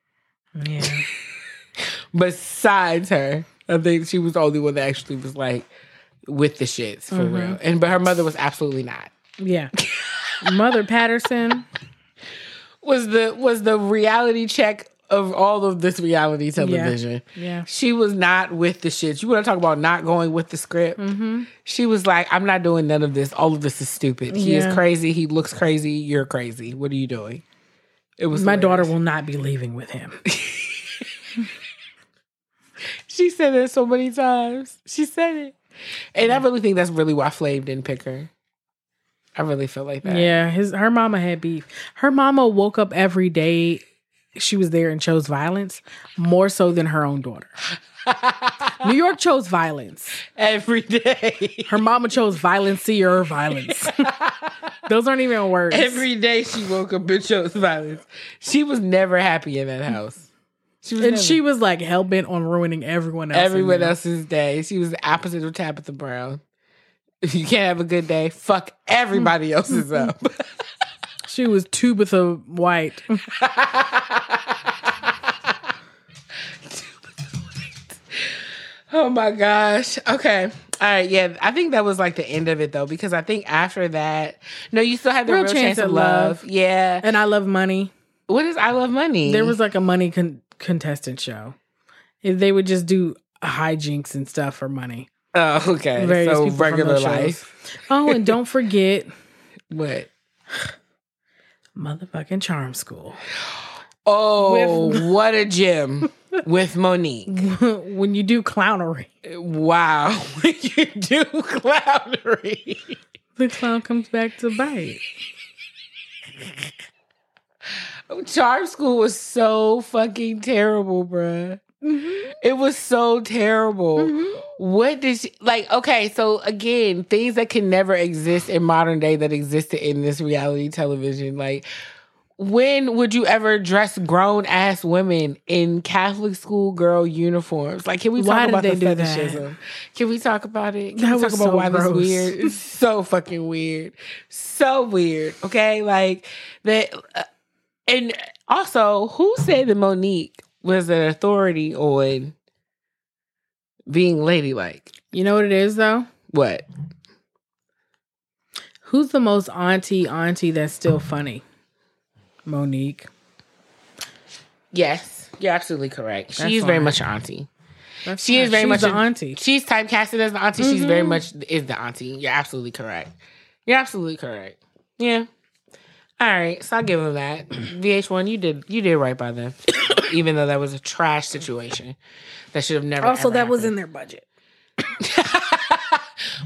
Yeah. [LAUGHS] Besides her, I think she was the only one that actually was like with the shits for mm-hmm. real. And but her mother was absolutely not. yeah. Mother Patterson. [LAUGHS] Was the was the reality check of all of this reality television. Yeah. She was not with the shit. You want to talk about not going with the script? Mm-hmm. She was like, I'm not doing none of this. All of this is stupid. He Yeah. is crazy. He looks crazy. You're crazy. What are you doing? It was My daughter will not be leaving with him. [LAUGHS] she said it so many times. She said it. And I really think that's really why Flav didn't pick her. I really feel like that. Yeah, his her mama had beef. Her mama woke up every day she was there and chose violence more so than her own daughter. [LAUGHS] New York chose violence. Every day. Her mama chose violency or violence. [LAUGHS] Those aren't even words. Every day she woke up and chose violence. She was never happy in that house. She was and never- she was like hell bent on ruining everyone else. everyone else's day. She was the opposite of Tabitha Brown. If you can't have a good day, fuck everybody [LAUGHS] else's up. She was Tabitha White. [LAUGHS] oh my gosh. Okay. All right. Yeah. I think that was like the end of it though, because I think after that, no, you still had the real, chance, of love. Yeah. And I love money. What is I Love Money? There was like a money con- contestant show. They would just do hijinks and stuff for money. Oh, okay. Various so regular those shows. life. Oh, and don't forget [LAUGHS] What? Motherfucking Charm School. Oh, [LAUGHS] what a gym with Mo'Nique. [LAUGHS] when you do clownery, Wow. [LAUGHS] When you do clownery. the clown comes back to bite. Charm School was so fucking terrible, bruh. It was so terrible. What did she like? Okay, so again, things that can never exist in modern day that existed in this reality television. Like, when would you ever dress grown ass women in Catholic school girl uniforms? Like, can we Why talk about they the do that? fetishism? Can we talk about it? Can That we talk about so why this gross. weird? It's [LAUGHS] so fucking weird. So weird. Okay, like that. uh, and also, who said that Mo'Nique was an authority on being ladylike? You know what it is though? What? Who's the most auntie auntie that's still funny? Mo'Nique. Yes, you're absolutely correct. She That's is very much an auntie. That's She is very She's much the a- auntie. She's typecasted as the auntie. She's very mm-hmm. much is the auntie. You're absolutely correct. You're absolutely correct. Yeah. All right, so I'll give them that. [CLEARS THROAT] VH1, you did you did right by them, even though that was a trash situation that should have never. Also, ever that was in their budget. [LAUGHS]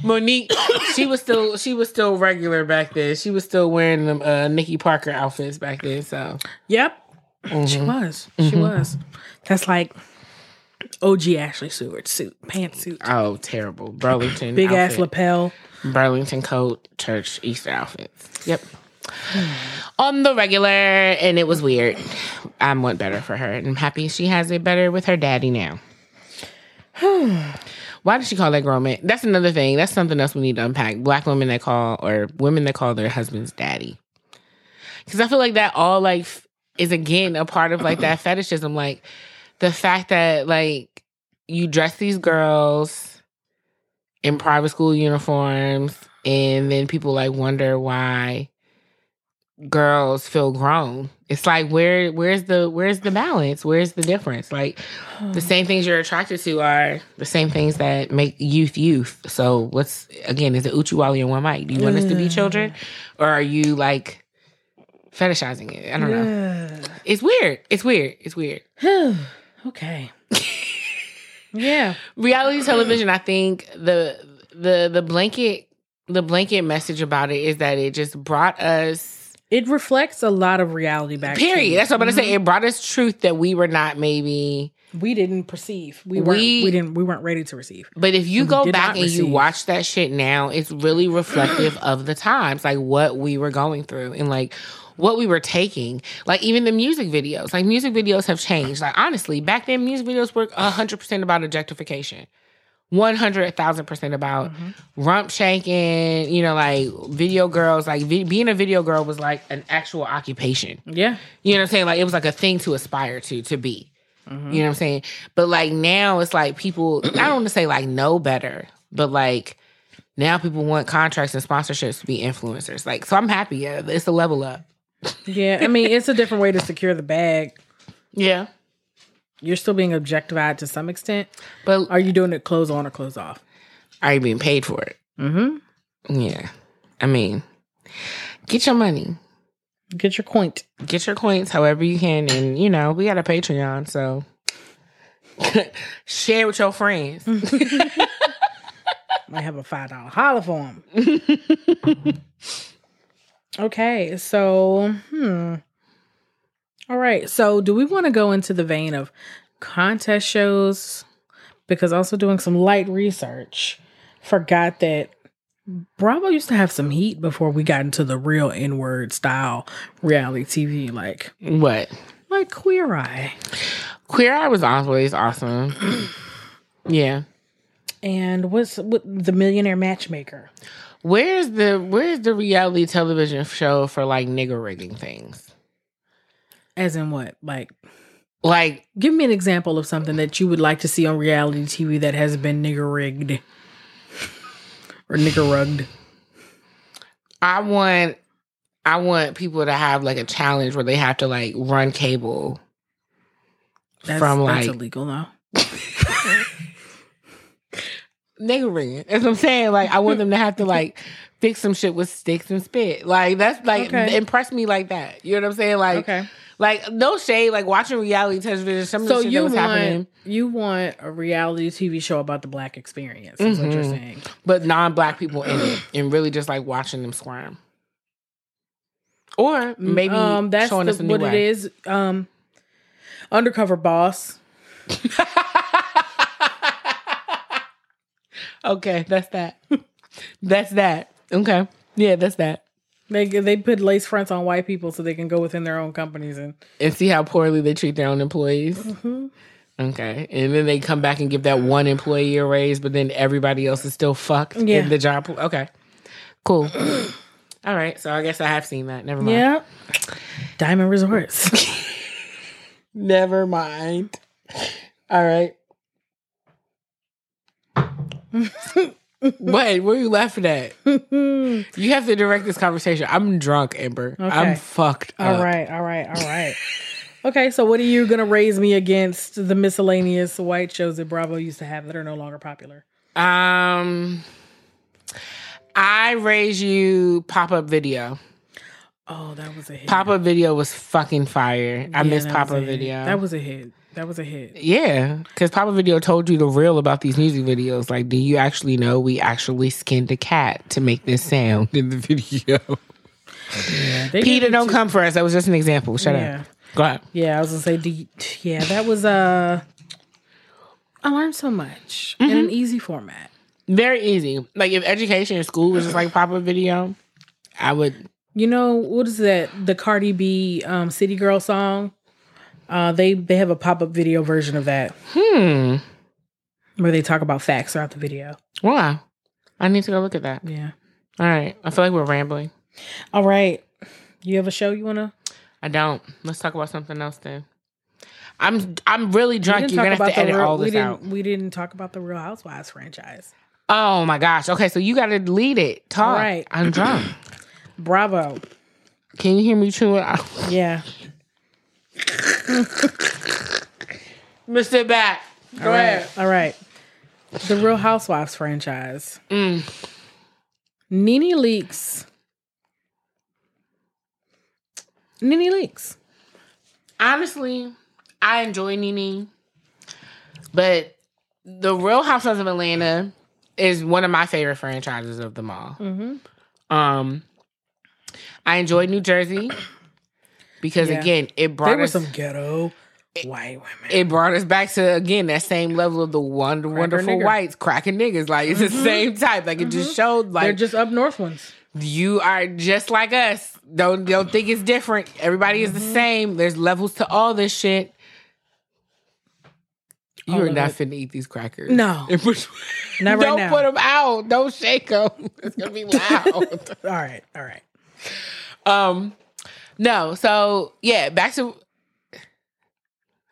Mo'Nique. She was still she was still regular back then. She was still wearing them uh, Nikki Parker outfits back then. So Yep. She Mm-hmm. was. She was. That's like OG Ashley Stewart suit, pantsuit, oh, terrible Burlington big ass lapel. Burlington coat, church Easter outfits. Yep. On the regular, and it was weird. I want better for her, and I'm happy she has it better with her daddy now. [SIGHS] Why did she call that grown man? That's another thing. That's something else we need to unpack. Black women that call or women that call their husbands daddy. Because I feel like that all like is again a part of like that fetishism. Like the fact that like you dress these girls in private school uniforms and then people like wonder why girls feel grown. It's like where where's the where's the balance? Where's the difference? Like the hmm. same things you're attracted to are the same things that make youth youth. So what's again is it uchiwali and one mic? Do you want us to be children? Or are you like fetishizing it? I don't know. It's weird. It's weird. It's weird. [SIGHS] Okay. [LAUGHS] yeah. reality television i think the the the blanket the blanket message about it is that it just brought us It reflects a lot of reality back. period that's what i'm gonna say mm-hmm. it brought us truth that we were not maybe we didn't perceive. We weren't. We- We, didn't. We weren't ready to receive. but if you go back and you watch that shit now it's really [CLEARS THROAT] reflective of the times like what we were going through and like what we were taking like even the music videos like music videos have changed like honestly back then music videos were 100% about objectification 100,000% about mm-hmm. rump shaking, you know, like video girls, like vi- being a video girl was like an actual occupation. Yeah. You know what I'm saying? Like it was like a thing to aspire to, to be. Mm-hmm. You know what I'm saying? But like now it's like people, I don't want to say like know better, but like now people want contracts and sponsorships to be influencers. Like, so I'm happy. Yeah, it's a level up. Yeah. I mean, it's a different way to secure the bag. Yeah. You're still being objectified to some extent. But Are you doing it clothes on or clothes off? are you being paid for it? Mm-hmm. Yeah. I mean, get your money. Get your point. get your coins however you can and you know we got a patreon so [LAUGHS] Share with your friends. [LAUGHS] Might have a five dollar holler for him. [LAUGHS] okay, so hmm. All right, so do we want to go into the vein of contest shows? Because also doing some light research, forgot that Bravo used to have some heat before we got into the real N word style reality TV, like what? like Queer Eye. Queer Eye was always awesome. [CLEARS THROAT] yeah. And what's what, the Millionaire Matchmaker? Where's the where's the reality television show for like nigger rigging things? As in what? Like, Like give me an example of something that you would like to see on reality TV that has been nigger rigged or nigger rugged. I want I want people to have like a challenge where they have to like run cable That's, from that's like illegal though. [LAUGHS] nigger rigging. That's what I'm saying. Like I want them to have to like fix some shit with sticks and spit. Like that's like Okay. impress me like that. You know what I'm saying? Like Okay. Like no shade. Like watching reality television, some of So the shit you that was want happening, you want a reality TV show about the black experience? Is what you're Mhm. saying? but non-black people in it, and really just like watching them squirm. Or maybe um, that's showing the- us a new what way. it is. Um, undercover boss. [LAUGHS] okay, that's that. that's that. Okay. Yeah, that's that. They they put lace fronts on white people so they can go within their own companies and And see how poorly they treat their own employees. Mm-hmm. Okay. And then they come back and give that one employee a raise, but then everybody else is still fucked Yeah. in the job. Okay. Cool. [CLEARS THROAT] All right. So I guess I have seen that. Never mind. yeah, Diamond Resorts. [LAUGHS] Never mind. All right. [LAUGHS] Wait, where you laughing at? [LAUGHS] You have to direct this conversation. I'm drunk, Amber. I'm Okay. fucked up. All right, all right, all right. Okay, so what are you gonna raise me against the miscellaneous white shows that Bravo used to have that are no longer popular? Um, I raise you pop up video. Oh, that was a hit. Pop up video was fucking fire. I Yeah, miss pop up video. That was a hit. That was a hit. yeah, because up video told you the real about these music videos. Like, do you actually know we actually skinned a cat to make this sound in the [LAUGHS] video? Yeah, PETA, don't too- come for us. That was just an example. Shut Yeah. up. Go ahead. Yeah, I was gonna say, do you- yeah, that was uh, I learned so much in Mm-hmm. an easy format. Very easy. Like if education in school was just like pop up video, I would. You know what is that? The Cardi B um, "City Girl" song. Uh, they they have a pop up video version of that Hmm. where they talk about facts throughout the video. Wow. I need to go look at that. Yeah. All right. I feel like we're rambling. All right. You have a show you wanna? I don't. Let's talk about something else then. I'm I'm really drunk. You're gonna have to edit Real- all we this didn't, out. We didn't talk about the Real Housewives franchise. Oh my gosh. Okay, so you gotta lead it. Talk. All right. I'm drunk. [CLEARS THROAT] Bravo. Can you hear me chewing? [LAUGHS] Yeah. [LAUGHS] sit back. Go All right. ahead. All right. The Real Housewives franchise. Mm. Nene Leakes. Nene Leakes. Honestly, I enjoy Nene, but the Real Housewives of Atlanta is one of my favorite franchises of them all. Mm-hmm. Um, I enjoyed New Jersey because Yeah. again, it They brought were us some ghetto white women. it brought us back to again that same level of the wonder Cracker wonderful nigger. whites cracking niggas. Like it's the same type. Like it just showed Like They're just up north ones. you are just like us. Don't don't think it's different. Everybody is the Mm-hmm. same. There's levels to all this shit. You All are not it. finna eat these crackers. No. [LAUGHS] Put- Not right don't now. put them out. Don't shake them. [LAUGHS] It's gonna be [LAUGHS] loud. All right. All right. um, no. So yeah, back to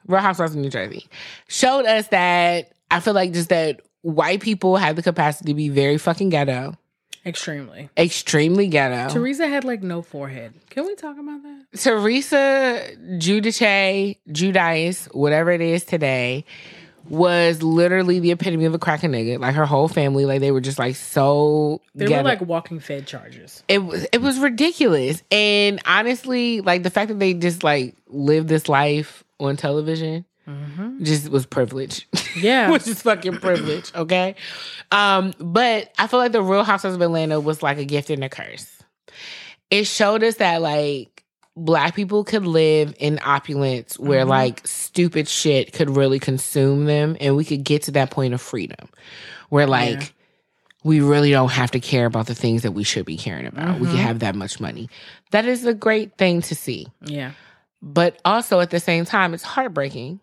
Real Housewives of New Jersey showed us that I feel like just that white people have the capacity to be very fucking ghetto, Extremely. extremely ghetto. Teresa had like no forehead. Can we talk about that? Teresa Giudice, Giudice, whatever it is today, was literally the epitome of a cracker nigga. Like her whole family, like they were just like so They were like walking fed charges. it was it was ridiculous. And honestly, like the fact that they just like live this life on television Just was privilege. Yeah. [LAUGHS] which is fucking privilege. Okay, um, but I feel like the Real Housewives of Atlanta was like a gift and a curse. It showed us that like black people could live in opulence where Mm-hmm. like stupid shit could really consume them, and we could get to that point of freedom where like. Yeah. We really don't have to care about the things that we should be caring about. We can Mm-hmm. have that much money. That is a great thing to see. yeah. But also at the same time, it's heartbreaking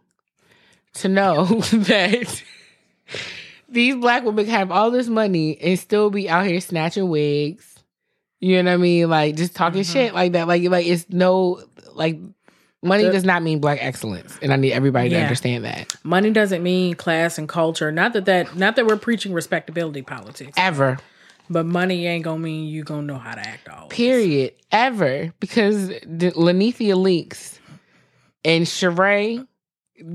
to know [LAUGHS] that these black women have all this money and still be out here snatching wigs. You know what I mean? Like just talking Mm-hmm. shit like that. Like like it's no like money does not mean black excellence, and I need everybody to understand that Money doesn't mean class and culture. Not that that not that we're preaching respectability politics, ever. but money ain't gonna mean you gonna know how to act all. Period. Ever because the Lanithia Leakes and Sheree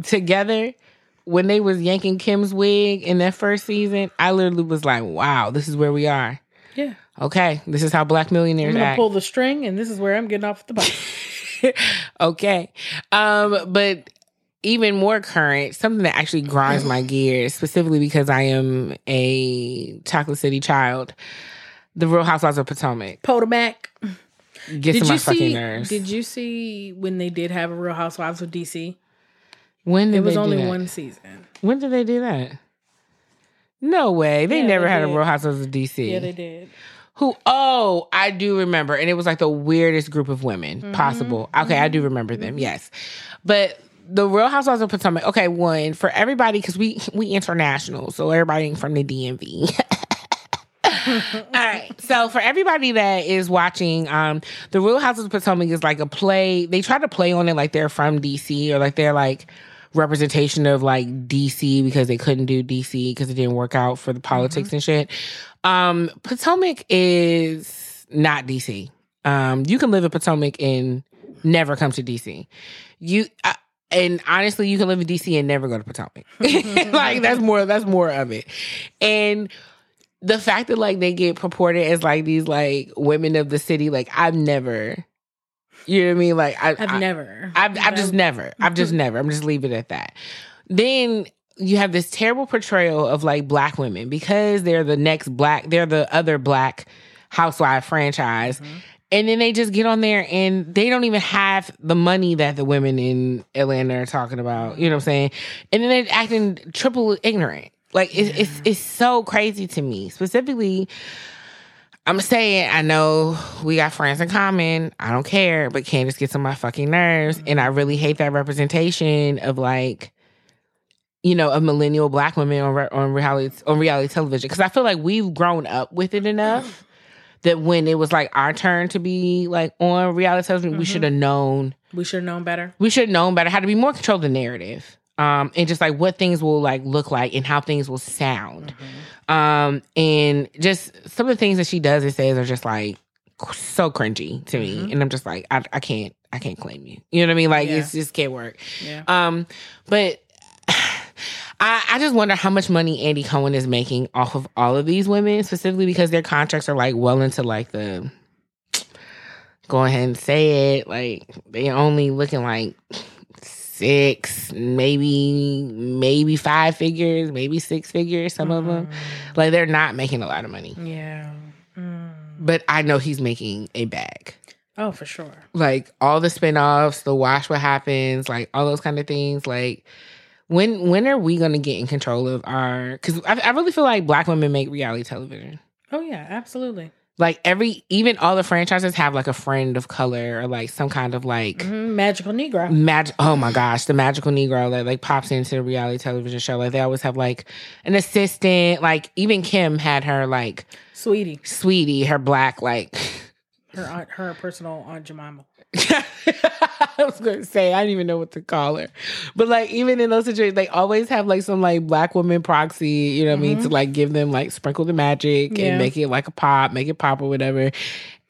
together when they was yanking Kim's wig in that first season, I literally was like, "Wow, this is where we are." Yeah. Okay, this is how black millionaires I'm gonna act. pull the string, and this is where I'm getting off the bike. [LAUGHS] okay, um, but even more current, something that actually grinds my gears, specifically because I am a Chocolate City child. The Real Housewives of Potomac Potomac. gets Did you fucking see? nerves. Did you see when they did have a Real Housewives of DC? when did It was only one season. When did they do that? No way. They Yeah, never they had a. Real Housewives of DC. Yeah, they did. Who? Oh, I do remember, and it was like the weirdest group of women Mm-hmm. possible. Okay, I do remember them. Yes, but the Real Housewives of Potomac. Okay, one for everybody because we we international, so everybody ain't from the DMV. [LAUGHS] All right. So for everybody that is watching, um, the Real Houses of Potomac is like a play. They try to play on it like they're from DC or like they're like representation of like DC because they couldn't do DC because it didn't work out for the politics and shit. Um, Potomac is not DC. Um, you can live in Potomac and never come to DC. You uh, and honestly, you can live in DC and never go to Potomac. [LAUGHS] [LAUGHS] like that's more. That's more of it. And the fact that like they get purported as like these like women of the city, like I've never. You know what I mean? Like I, I've I- never. I've, I've just never. I've just [LAUGHS] never. I'm just leaving it at that. Then you have this terrible portrayal of like black women because they're the next black, they're the other black housewife franchise. Mm-hmm. And then they just get on there and they don't even have the money that the women in Atlanta are talking about. You know what I'm saying? And then they're acting triple ignorant. Like it's it's it's so crazy to me. Specifically, I'm saying I know we got friends in common. I don't care, but Candace gets on my fucking nerves, and I really hate that representation of like, you know, of millennial black women on re- on reality on reality television. Because I feel like we've grown up with it enough that when it was like our turn to be like on reality television, we mm-hmm. should have known We should have known better. we should have known better how to be more control of the narrative um and just like what things will like look like and how things will sound um and just some of the things that she does and says are just like so cringy to me and i'm just like I, I can't i can't claim you you know what i mean like Yeah. it's just can't work Yeah. um but [SIGHS] I, I just wonder how much money Andy Cohen is making off of all of these women, specifically because their contracts are like well into like the [TSK] go ahead and say it. Like they only looking like six, maybe maybe five figures, maybe six figures. Some of them, like they're not making a lot of money. Yeah. Mm. But I know he's making a bag. Oh, for sure. Like all the spinoffs, the watch what happens, like all those kind of things. Like when when are we gonna get in control of our? Because I, I really feel like black women make reality television. Oh yeah, absolutely. Like every, even all the franchises have like a friend of color or like some kind of like Mhm. Magical Negro. magic. Oh my gosh, the magical Negro that like pops into the reality television show. Like they always have like an assistant. Like even Kim had her like Sweetie. sweetie, her black like. Her aunt, her personal Aunt Jemima. [LAUGHS] I was going to say I didn't even know what to call her, but like even in those situations, they always have like some like black woman proxy. You know what I mean to like give them like sprinkle the magic Mm-hmm. Yeah. and make it like a pop, make it pop or whatever.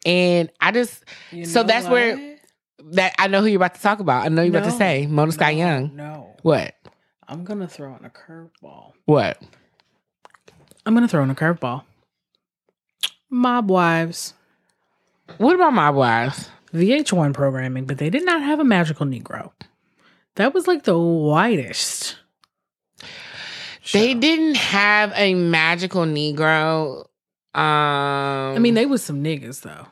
And I just You so that's where that I know who you're about to talk about. I know you're about to say Mona Scott No, Young. No. What? I'm gonna throw in a curveball. What? I'm gonna throw in a curveball. Mob Wives. What about mob wives? VH1 programming, but they did not have a magical Negro. That was like the whitest. They show. didn't have a magical Negro. Um, I mean, they was some niggas though.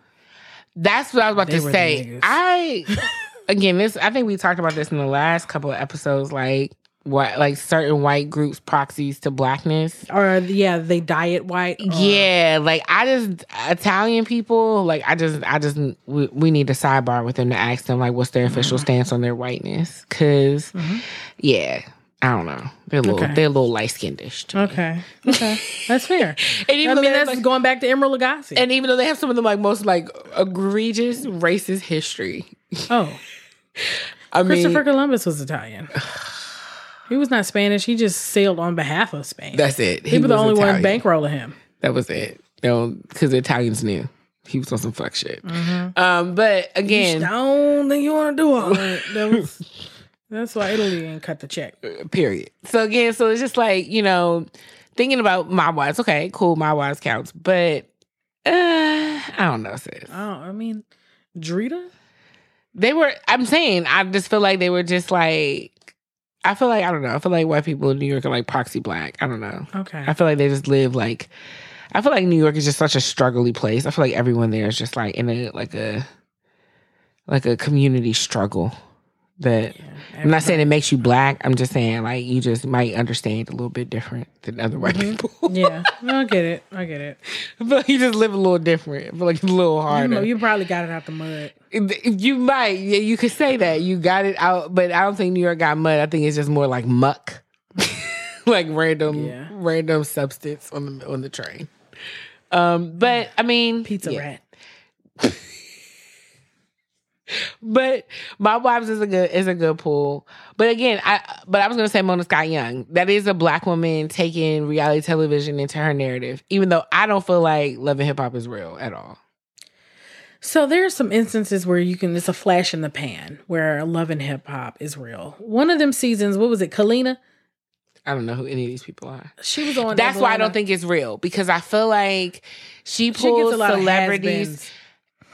that's what I was about They to say. I [LAUGHS] again, this I think we talked about this in the last couple of episodes. Like what, like certain white groups proxies to blackness. Or yeah, they diet white. or- Yeah, like I just Italian people, like I just, I just, we, we need a sidebar with them to ask them like what's their official Mm-hmm. stance on their whiteness, because yeah, I don't know, they're a little, Okay. they're a little light skinnedish. Okay. Okay. That's fair. [LAUGHS] And even I mean, that's like- going back to Emeril Lagasse. and even though they have some of the like most like egregious racist history, oh, [LAUGHS] I mean, Christopher Columbus was Italian. He was not Spanish. He just sailed on behalf of Spain. that's it. He, was the only Italian. one bankrolling him. That was it. No, because the Italians knew he was on some fuck shit. Um, but I again, don't think you want to do all that. [LAUGHS] that was, that's why Italy didn't cut the check. period. So again, so it's just like you know, thinking about Mob Wives. Okay, cool, Mob Wives counts, but uh, I don't know, sis. I don't. I mean, Drita. They were. I'm saying, I just feel like they were just like. I feel like I don't know. I feel like white people in New York are like proxy black. I don't know. Okay. I feel like they just live like. I feel like New York is just such a struggly place. I feel like everyone there is just like in a like a like a community struggle. That I'm not saying it makes you black. I'm just saying like you just might understand a little bit different than other white people. yeah, no, [LAUGHS] I get it. I get it. But you just live a little different. Feel like it's a little harder. You, know, you probably got it out the mud. You might, yeah, you could say that you got it out, but I don't think New York got mud. I think it's just more like muck, [LAUGHS] like random, Yeah. random substance on the on the train. Um, but I mean, Pizza yeah. rat. [LAUGHS] But Mob Wives is a good is a good pool. But again, I but I was gonna say Mona Scott Young. That is a black woman taking reality television into her narrative. Even though I don't feel like Love and Hip Hop is real at all. So there are some instances where you can. It's a flash in the pan where love and hip hop is real. One of them seasons, what was it? Kalina. I don't know who any of these people are. She was on. That's why I don't think it's real because I feel like she she pulls a lot celebrities.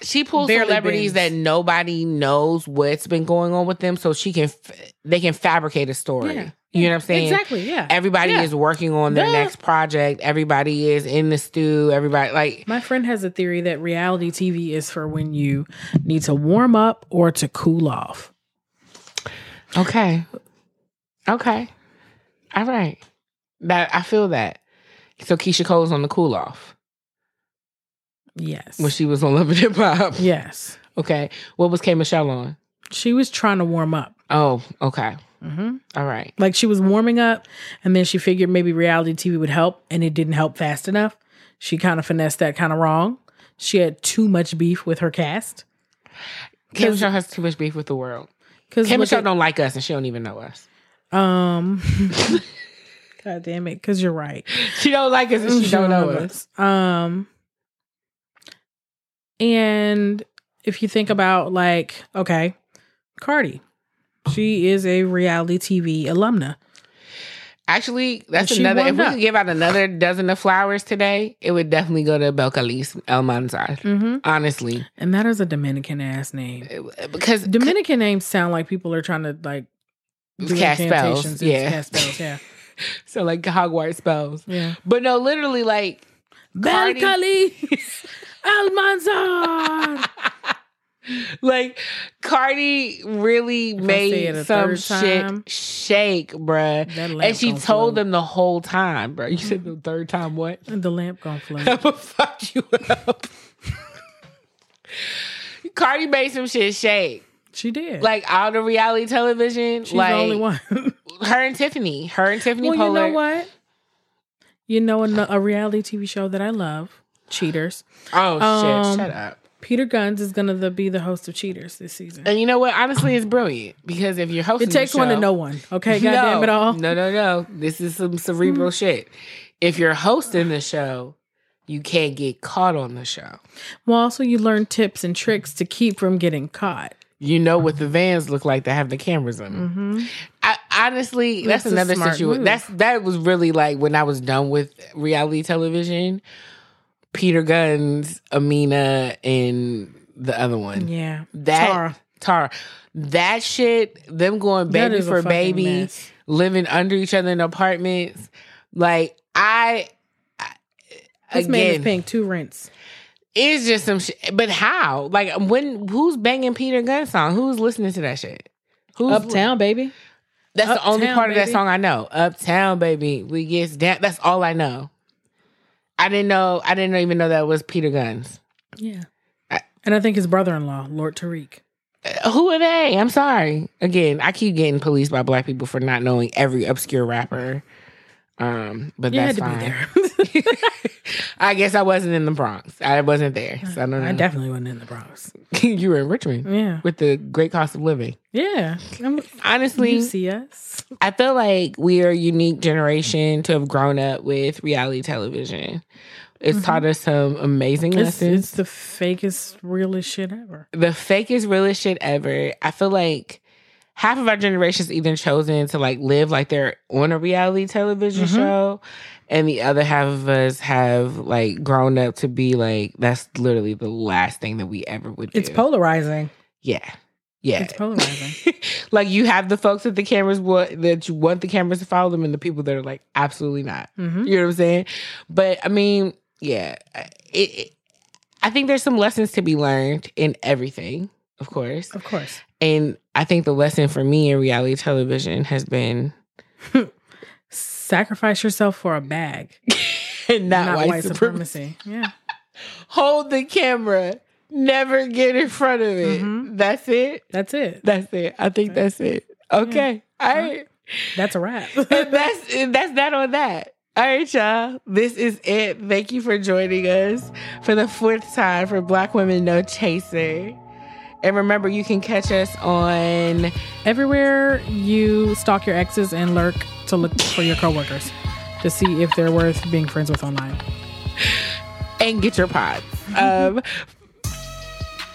She pulls Barely celebrities that nobody knows what's been going on with them, so she can f- they can fabricate a story. Yeah. You know what I'm saying? Exactly. Yeah. Everybody Yeah. is working on their next project. Everybody is in the stew. Everybody like My friend has a theory that reality TV is for when you need to warm up or to cool off. okay, okay, all right. That I feel that. So Keyshia Cole's on the cool off Yes. when she was on Love and Hip Hop. yes. Okay, what was K Michelle on? She was trying to warm up. Oh, okay, hmm all right. Like she was warming up, and then she figured maybe reality TV would help, and it didn't help fast enough. She kind of finessed that kind of wrong. She had too much beef with her cast. K 'Cause- Michelle has too much beef with the world. Because K Michelle don't like us, and she don't even know us. Um. [LAUGHS] [LAUGHS] God damn it! Because you're right. She don't like us, and she don't know us. Um. And if you think about like, okay, Cardi, she is a reality TV alumna. Actually, that's she another. If we up. could give out another dozen of flowers today, it would definitely go to Belcalis Almanzar. Mm-hmm. Honestly, And that is a Dominican ass name. because Dominican names sound like people are trying to like do Cast spells, yeah. cast spells. Yeah, [LAUGHS] so like Hogwarts spells. yeah. But no, literally, like Cardi- Belcalis, [LAUGHS] Almanzar. [LAUGHS] like Cardi really I say made some shit time, shake, bruh. And she gonna told float. them the whole time, bruh. You said the mm-hmm. third time what? The lamp gonna float. [LAUGHS] I'ma fuck you up. [LAUGHS] Cardi made some shit shake. She did. Like all the reality television, she's like the only one. her and Tiffany, her and Tiffany well, you know what? You know a, a reality TV show that I love, Cheaters. Oh Um, shit! Shut up. Peter Gunz is gonna the, be the host of Cheaters this season. And you know what? Honestly, it's brilliant because if you're hosting, It takes the one to know one. Okay, [LAUGHS] goddamn no, it all. No, no, no. This is some cerebral shit. If you're hosting the show, you can't get caught on the show. Well, also you learn tips and tricks to keep from getting caught. You know what the vans look like that have the cameras in them. Mm-hmm. I, honestly, that's, That's another situation. That's that was really like when I was done with reality television. Peter Gunz, Amina, and the other one. Yeah, That Tara. Tara. That shit, them going baby for baby, mess. living under each other in apartments. Like I, I This man is again, paying two rents. it's just some shit. But how? Like when? Who's banging Peter Gunz song? Who's listening to that shit? Who's Uptown, baby. That's the only Uptown, part of that song I know. Uptown, baby. We get down. That's all I know. I didn't know. I didn't even know that was Peter Gunz. Yeah. I- and I think his brother-in-law, Lord Tariq. Uh, Who are they? I'm sorry. Again, I keep getting policed by black people for not knowing every obscure rapper. Um, but You that's fine. [LAUGHS] I guess I wasn't in the Bronx. I wasn't there, so I don't know. I definitely wasn't in the Bronx. [LAUGHS] you were in Richmond Yeah. with the great cost of living. Yeah. I'm, Honestly, you see us. I feel like we are a unique generation to have grown up with reality television. It's taught us some amazing Mm-hmm. It's, lessons. it's the fakest, realest shit ever. the fakest, realest shit ever. I feel like half of our generation's either chosen to like live like they're on a reality television Mhm. show, and the other half of us have like grown up to be like that's literally the last thing that we ever would do. It's polarizing. yeah, yeah. It's polarizing. [LAUGHS] like you have the folks that the cameras want that you want the cameras to follow them, and the people that are like absolutely not. hmm You know what I'm saying? But I mean, yeah, it, it, I think there's some lessons to be learned in everything, of course. Of course. And I think the lesson for me in reality television has been Sacrifice yourself for a bag, [LAUGHS] not, not, white, white, supremacy. supremacy. Yeah. [LAUGHS] Hold the camera. Never get in front of it. Mhm. That's it. That's it. That's it. I think that's it. Okay. All right. That's a wrap. [LAUGHS] and that's and that's that on that. All right, y'all. This is it. Thank you for joining us for the fourth time for Black Women No Chaser. And remember, you can catch us on Everywhere you stalk your exes and lurk to look for your coworkers to see if they're worth being friends with online. [LAUGHS] and get your pods. Um,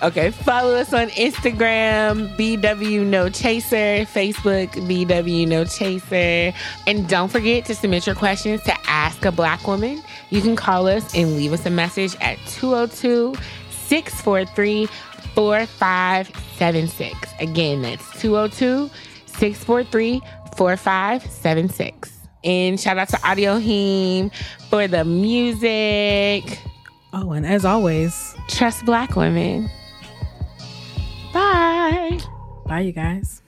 okay, follow us on Instagram, BW No Chaser, Facebook, BW No Chaser. And don't forget to submit your questions to Ask a Black Woman. You can call us and leave us a message at 202 643 4576. Again, that's 202 643 4576. And shout out to Audio Heme for the music. Oh, and as always, Trust black women. Bye. bye, you guys.